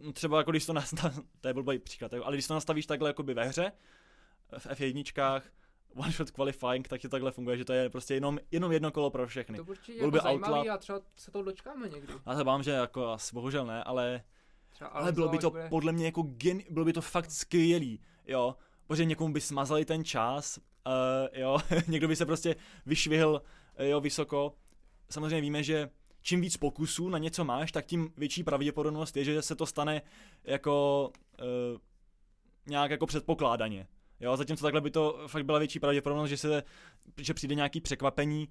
Uh, třeba jako když to nastavíš, to je blbý příklad, ale když to nastavíš takhle jakoby ve hře, v F1, one shot qualifying, tak to takhle funguje, že to je prostě jenom, jenom jedno kolo pro všechny. To určitě je jako zajímavý a třeba se to dočkáme někdy. Já se bám, že jako asi bohužel ne, ale ale bylo by to bude... podle mě jako gen, bylo by to fakt skvělý, jo, protože někomu by smazali ten čas, uh, jo, někdo by se prostě vyšvihl, uh, jo, vysoko. Samozřejmě víme, že čím víc pokusů na něco máš, tak tím větší pravděpodobnost je, že se to stane jako uh, nějak jako předpokládaně. Jo, zatímco takhle by to fakt byla větší pravděpodobnost, že se, že přijde nějaký překvapení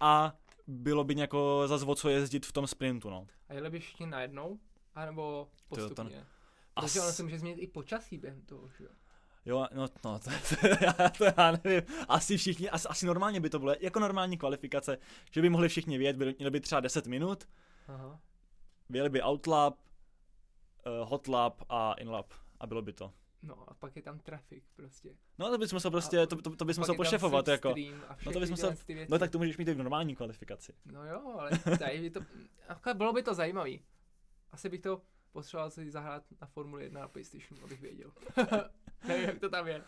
a bylo by nějako o co jezdit v tom sprintu, no. A jeli by všichni najednou? A nebo postupně? To, to... Protože As... ono se může změnit i počasí během toho, že jo? Jo, no, no to, to, já, to já nevím, asi všichni, asi, asi normálně by to bylo, jako normální kvalifikace, že by mohli všichni vědět, by, měli by třeba 10 minut, Aha. vyjeli by outlap, uh, hotlap a inlap a bylo by to. No a pak je tam trafik prostě. No to bychom se prostě, A to, to, to bychom se pošefovat jako. No to bychom se, no tak to můžeš mít i v normální kvalifikaci. No jo, ale tady by to, jako bylo by to zajímavý. Asi bych to potřeboval si zahrát na Formuli 1 na PlayStation, abych věděl. Nevím, jak to tam je.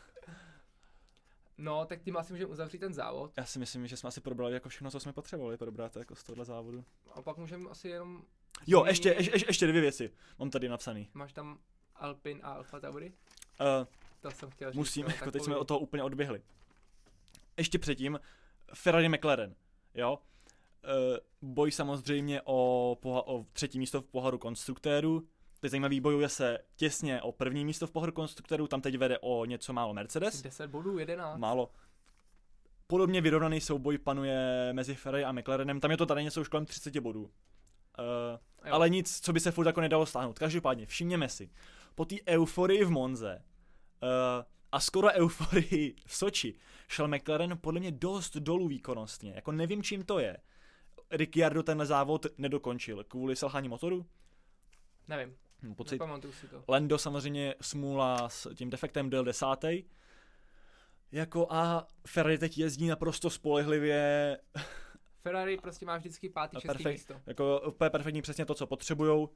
No, tak tím asi můžeme uzavřít ten závod. Já si myslím, že jsme asi probrali jako všechno, co jsme potřebovali probrat jako z tohle závodu. A pak můžeme asi jenom... Jo, zmínit- ještě, ještě, ještě dvě věci, mám tady napsaný. Máš tam Alpin a Alfa Tauri? Uh, To jsem chtěl říct. musím, no, jako teď jsme od toho úplně odběhli. Ještě předtím, Ferrari McLaren, jo. Uh, boj samozřejmě o, poha- o třetí místo v pohodu konstruktérů. Teď zajímavý bojuje se těsně o první místo v pohodu konstruktérů, tam teď vede o něco málo Mercedes. 10 bodů, 11. Málo. Podobně vyrovnaný souboj panuje mezi Ferrari a McLarenem, tam je to tady něco už kolem 30 bodů. Uh, ale nic, co by se furt jako nedalo stáhnout. Každopádně, všimněme si, po té euforii v Monze uh, a skoro euforii v Soči šel McLaren podle mě dost dolů výkonnostně. Jako nevím, čím to je. Ricciardo tenhle závod nedokončil kvůli selhání motoru. Nevím, Hm, Pocit. nepamatuju si to. Lando samozřejmě smůla s tím defektem byl desátý. Jako a Ferrari teď jezdí naprosto spolehlivě, Ferrari prostě má vždycky pátý, šestý perfekt. místo. jako úplně perfektní přesně to, co potřebujou.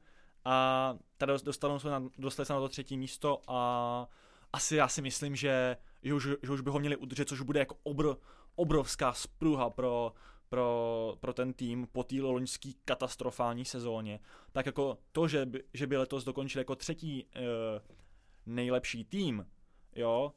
A tady dostanou se na, dostali se na to třetí místo a asi já si myslím, že, že, už, že už by ho měli udržet, což bude jako obr, obrovská spruha pro, pro, pro ten tým po té loňské katastrofální sezóně. Tak jako to, že by, že by letos dokončil jako třetí uh, nejlepší tým, jo,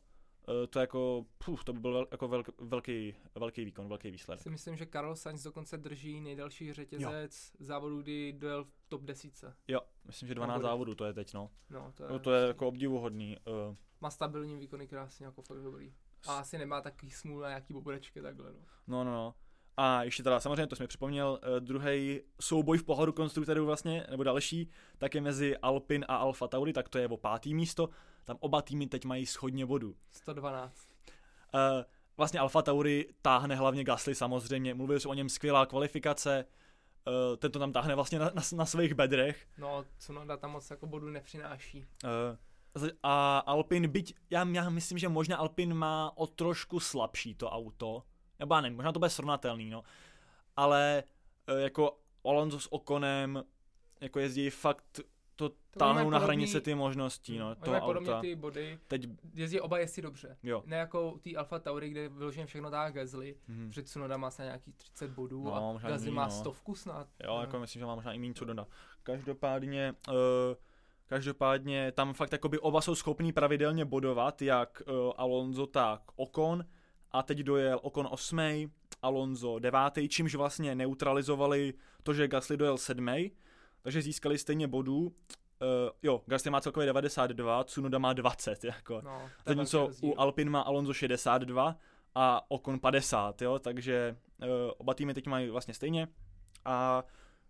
uh, to jako, puf, to by byl vel, jako velk, velký, velký výkon, velký výsledek. Si myslím, že Carlos Sainz dokonce drží nejdelší řetězec závodu, kdy dojel v top 10. Jo, myslím, že 12 Dobrý. závodů to je teď, no. No, to je, No to je jako obdivuhodný. Uh, Má stabilní výkony krásně, jako fakt dobrý. A asi nemá takový smůl na nějaký bobodečky takhle, no. no, no, no. A ještě teda, samozřejmě, to jsem mi připomněl, uh, druhý souboj v pohodu konstruktorů vlastně, nebo další, tak je mezi Alpin a Alfa Tauri, tak to je o pátý místo. Tam oba týmy teď mají schodně bodů. 112. Uh, vlastně Alfa Tauri táhne hlavně Gasly samozřejmě, mluvili jsme o něm skvělá kvalifikace, uh, ten to tam táhne vlastně na, na, na svých bedrech. No, Tsunoda tam moc jako bodu nepřináší. Uh, a Alpin, byť já, já myslím, že možná Alpin má o trošku slabší to auto, nebo já nevím, možná to bude srovnatelný, no, ale uh, jako Alonso s Okonem jako jezdí fakt, to táhnou mají na podobný- hranice ty možností, no, to auta. ty body, Teď, jezdí oba jezdí dobře. jo. Ne jako u té Alfa Tauri, kde vyloženě všechno dá Gasly, Mhm. protože Tsunoda má snad nějaký 30 bodů No, a míň, má no. stovku snad. Jo, No. jako myslím, že má možná i méně co dodat. Každopádně, uh, každopádně tam fakt jakoby oba jsou schopní pravidelně bodovat, jak uh, Alonso, tak Ocon. A teď dojel Ocon 8, Alonso 9, čímž vlastně neutralizovali to, že Gasly dojel 7, takže získali stejně bodů. Uh, jo, Gasly má celkově 92, Tsunoda má 20, jako. No, Zatímco u Alpin má Alonso 62 a Ocon 50, jo, takže uh, oba týmy teď mají vlastně stejně a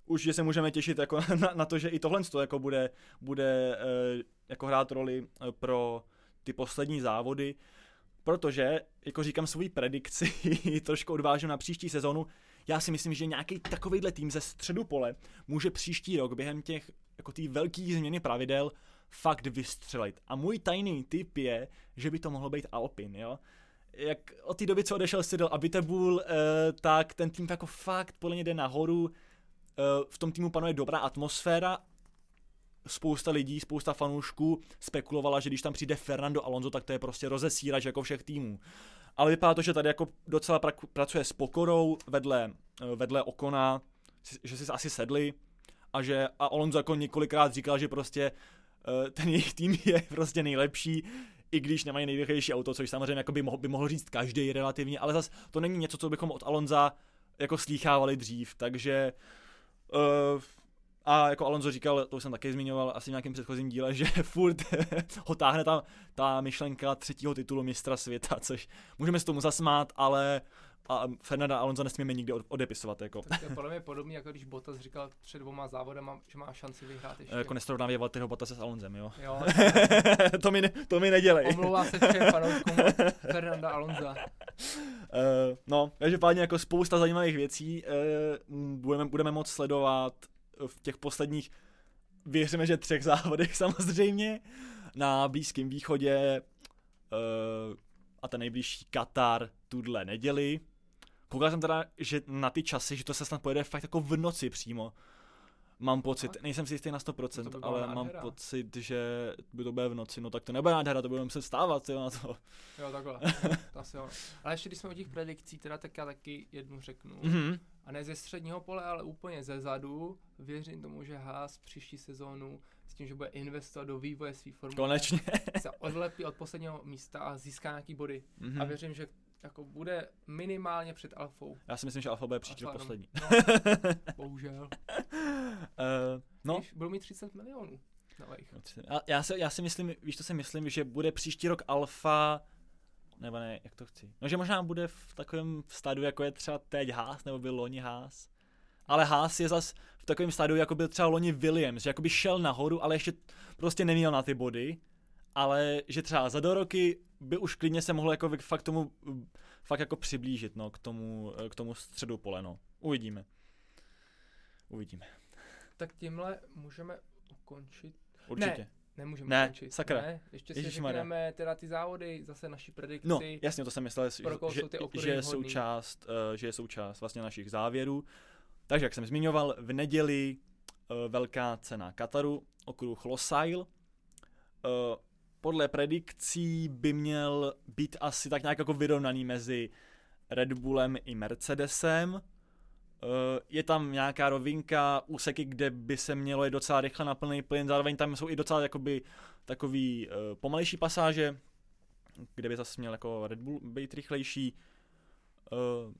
už že se můžeme těšit jako na, na to, že i tohle to jako bude, bude uh, jako hrát roli uh, pro ty poslední závody, protože, jako říkám svoji predikci, trošku odvážím na příští sezonu, já si myslím, že nějaký takovýhle tým ze středu pole může příští rok během těch jako té velké změny pravidel fakt vystřelit. A můj tajný tip je, že by to mohlo být Alpin, jo. Jak od té doby, co odešel Cyril a Bittebull, eh, tak ten tým jako fakt podle mě jde nahoru. Eh, v tom týmu panuje dobrá atmosféra. Spousta lidí, spousta fanoušků spekulovala, že když tam přijde Fernando Alonso, tak to je prostě rozesírač jako všech týmů. Ale vypadá to, že tady jako docela pra- pracuje s pokorou vedle, eh, vedle Okona, že si asi sedli a že a Alonso jako několikrát říkal, že prostě eh, ten jejich tým je prostě nejlepší, i když nemají nejrychlejší auto, což samozřejmě jako by, mohl, by mohl říct každý relativně, ale zas to není něco, co bychom od Alonza jako slýchávali dřív, takže uh, a jako Alonso říkal, to už jsem taky zmiňoval asi v nějakém předchozím díle, že furt ho táhne ta, ta myšlenka třetího titulu mistra světa, což můžeme se tomu zasmát, ale a Fernanda Alonso nesmíme nikdy od, odepisovat. Jako, Tak to je podle mě podobný, jako když Bottas říkal před dvěma závodama, že má šanci vyhrát ještě. jako nesrovnávě Valttyho Bottase s Alonzem, jo. Jo, to, mi ne, to mi nedělej. omlouvá se všem fanouškům Fernanda Alonza. Uh, no, každopádně jako spousta zajímavých věcí uh, budeme, budeme moc sledovat v těch posledních, věříme, že třech závodech samozřejmě, na Blízkém východě uh, a ten nejbližší Katar tuhle neděli. Koukal jsem teda, že na ty časy, že to se snad pojede fakt jako v noci přímo. Mám pocit, nejsem si jistý na 100%, To by ale mám nádhera. pocit, že by to bude v noci, no tak to nebude nádhera, to budeme muset stávat, jo, na to. Jo, takhle. To asi jo. Ale ještě když jsme u těch predikcí, teda tak já taky jednu řeknu. Mhm. A ne ze středního pole, ale úplně ze zadu. Věřím tomu, že Haas příští sezónu s tím, že bude investovat do vývoje své formule, Konečně. se odlepí od posledního místa a získá nějaký body. Mhm. A věřím, že jako bude minimálně před Alfou. Já si myslím, že Alfa bude příště Alfa poslední. No, bohužel. Uh, no, Víš, budou mít 30 milionů nových. já, já, si, já si myslím, víš, to si myslím, že bude příští rok Alfa, nebo ne, jak to chci. No, že možná bude v takovém stádiu, jako je třeba teď Haas, nebo byl loni Haas. Ale Haas je zas v takovém stádiu, jako byl třeba loni Williams, že jakoby šel nahoru, ale ještě prostě neměl na ty body. Ale že třeba za do roky by už klidně se mohl jako fakt tomu, fakt jako přiblížit, no, k tomu, k tomu středu pole, no. Uvidíme. Uvidíme. Tak tímhle můžeme ukončit. Určitě. Nemůžeme Ne, ukončit. sakra. Ne, ještě si Ježišmarja. řekneme teda ty závody, zase naší predikci. No, jasně, to jsem myslel, že, že, je součást, uh, že je součást vlastně našich závěrů. Takže, jak jsem zmiňoval, v neděli uh, velká cena Kataru, okruh Losail. Uh, podle predikcí by měl být asi tak nějak jako vyrovnaný mezi Red Bullem i Mercedesem. Uh, je tam nějaká rovinka, úseky, kde by se mělo jít docela rychle na plný plyn, zároveň tam jsou i docela jakoby takový uh, pomalejší pasáže, kde by zase měl jako Red Bull být rychlejší. Uh,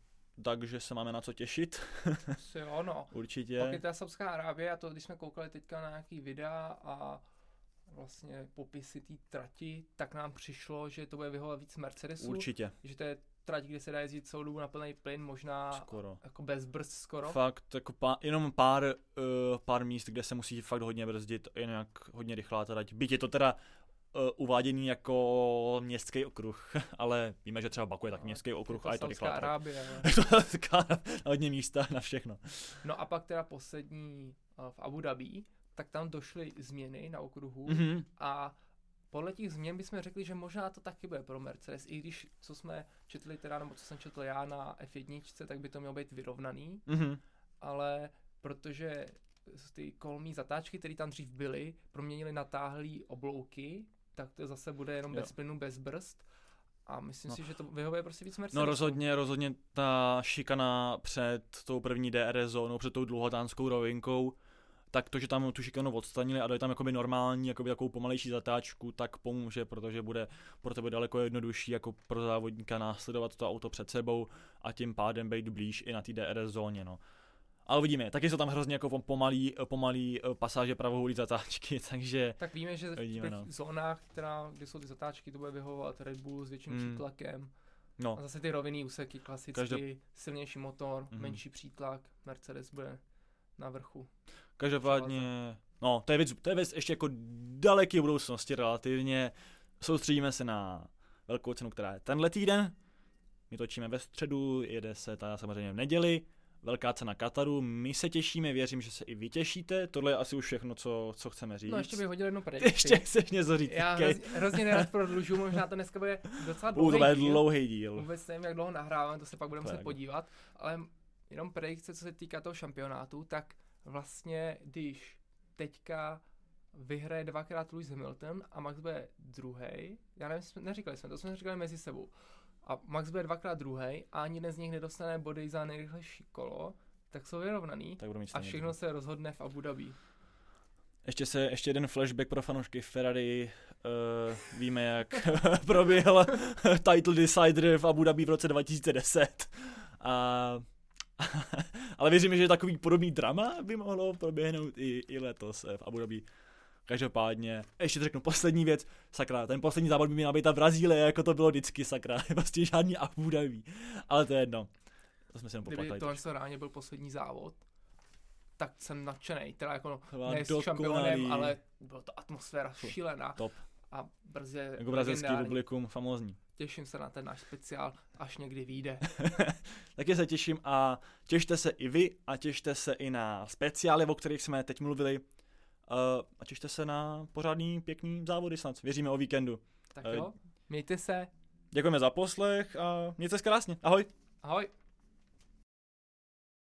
takže se máme na co těšit, jo, no. určitě. Pak je ta Saudská Arábie a to, když jsme koukali teďka na nějaký videa a vlastně popisy té trati, tak nám přišlo, že to bude vyhovovat víc Mercedesu. Určitě, Že to je trať, kde se dá jezdit celou dobu na plný plyn, možná skoro. jako bez brzd skoro. Fakt, jako pá, jenom pár, uh, pár míst, kde se musí fakt hodně brzdit, jinak hodně rychlá ta trať. Byť je to teda uh, uváděný jako městský okruh, ale víme, že třeba Baku je tak No, městský okruh to a je to rychlá trať. Arábie. na hodně místa na všechno. No a pak teda poslední eh, v Abu Dhabi, tak tam došly změny na okruhu Mhm. a podle těch změn bychom řekli, že možná to taky bude pro Mercedes, i když co jsme četli teda, nebo co jsem četl já na F1, tak by to mělo být vyrovnaný, Mhm. ale protože ty kolmí zatáčky, které tam dřív byly, proměnili natáhlý oblouky, tak to zase bude jenom Jo. bez plynu, bez brzd. A myslím No. si, že to vyhovuje prostě víc Mercedesu. No rozhodně, rozhodně ta šikana před tou první DRS zónou, před tou dlouhotánskou rovinkou, tak to, že tam tu šikanu odstranili a dali tam jakoby normální, jakoby takovou pomalejší zatáčku, tak pomůže, protože bude pro tebe daleko jednodušší jako pro závodníka následovat to auto před sebou a tím pádem být blíž i na té DRS zóně, no. Ale uvidíme, taky jsou tam hrozně jako pomalý, pomalý eh, pasáže pravohulí zatáčky, takže Tak víme, že v Vidíme, těch no. zónách, která, kde jsou ty zatáčky, to bude vyhovovat Red Bull s větším Mm. přítlakem. no, A zase ty rovinný úseky, klasicky, Každop- silnější motor, Mhm. menší přítlak, Mercedes bude na vrchu. Každopádně, no, to je věc, to je věc ještě jako daleké budoucnosti relativně. Soustředíme se na velkou cenu, která je tenhle týden. My točíme ve středu, jede se ta samozřejmě v neděli. Velká cena Kataru, my se těšíme, věřím, že se i vy těšíte. Tohle je asi už všechno, co, co chceme říct. No ještě bych hodil jednu predikci. ještě chceš něco říct, Já okay. hrozně, hrozně nerad prodlužu, možná to dneska bude docela Uh, to dlouhý bude díl. dlouhý díl. Vůbec nevím, jak dlouho nahráváme, to se pak budeme muset podívat, ale jenom predikce, co se týká toho šampionátu, tak vlastně, když teďka vyhraje dvakrát Lewis Hamilton a Max bude druhý, já nevím, jsme, neříkali jsme, to jsme říkali mezi sebou, a Max bude dvakrát druhý a ani jeden z nich nedostane body za nejrychlejší kolo, tak jsou vyrovnaný Tak a všechno se rozhodne v Abu Dhabi. Ještě se, ještě jeden flashback pro fanoušky Ferrari. Uh, víme, jak proběhl title decider v Abu Dhabi v roce 2010. A, ale věřím, že takový podobný drama by mohlo proběhnout i, i letos eh, v Abu Dhabi. Každopádně, ještě řeknu poslední věc, sakra, ten poslední závod by měla být ta Brazílie, jako to bylo vždycky, sakra, prostě žádný Abu Dhabi. Ale to je jedno. To jsme si jenom Kdyby tohle trošku. ráně byl poslední závod, tak jsem nadšený. Teda jako byla ne s šampionem, ale byla to atmosféra šílená. top. A brzy Jako brazilský publikum, famózní. Těším se na ten náš speciál, až někdy vyjde. Taky se těším a těšte se i vy a těšte se i na speciály, o kterých jsme teď mluvili. Uh, a těšte se na pořádný, pěkný závody snad. Věříme o víkendu. Tak Eh, jo, mějte se, Děkujeme za poslech a mějte se krásně. Ahoj. ahoj.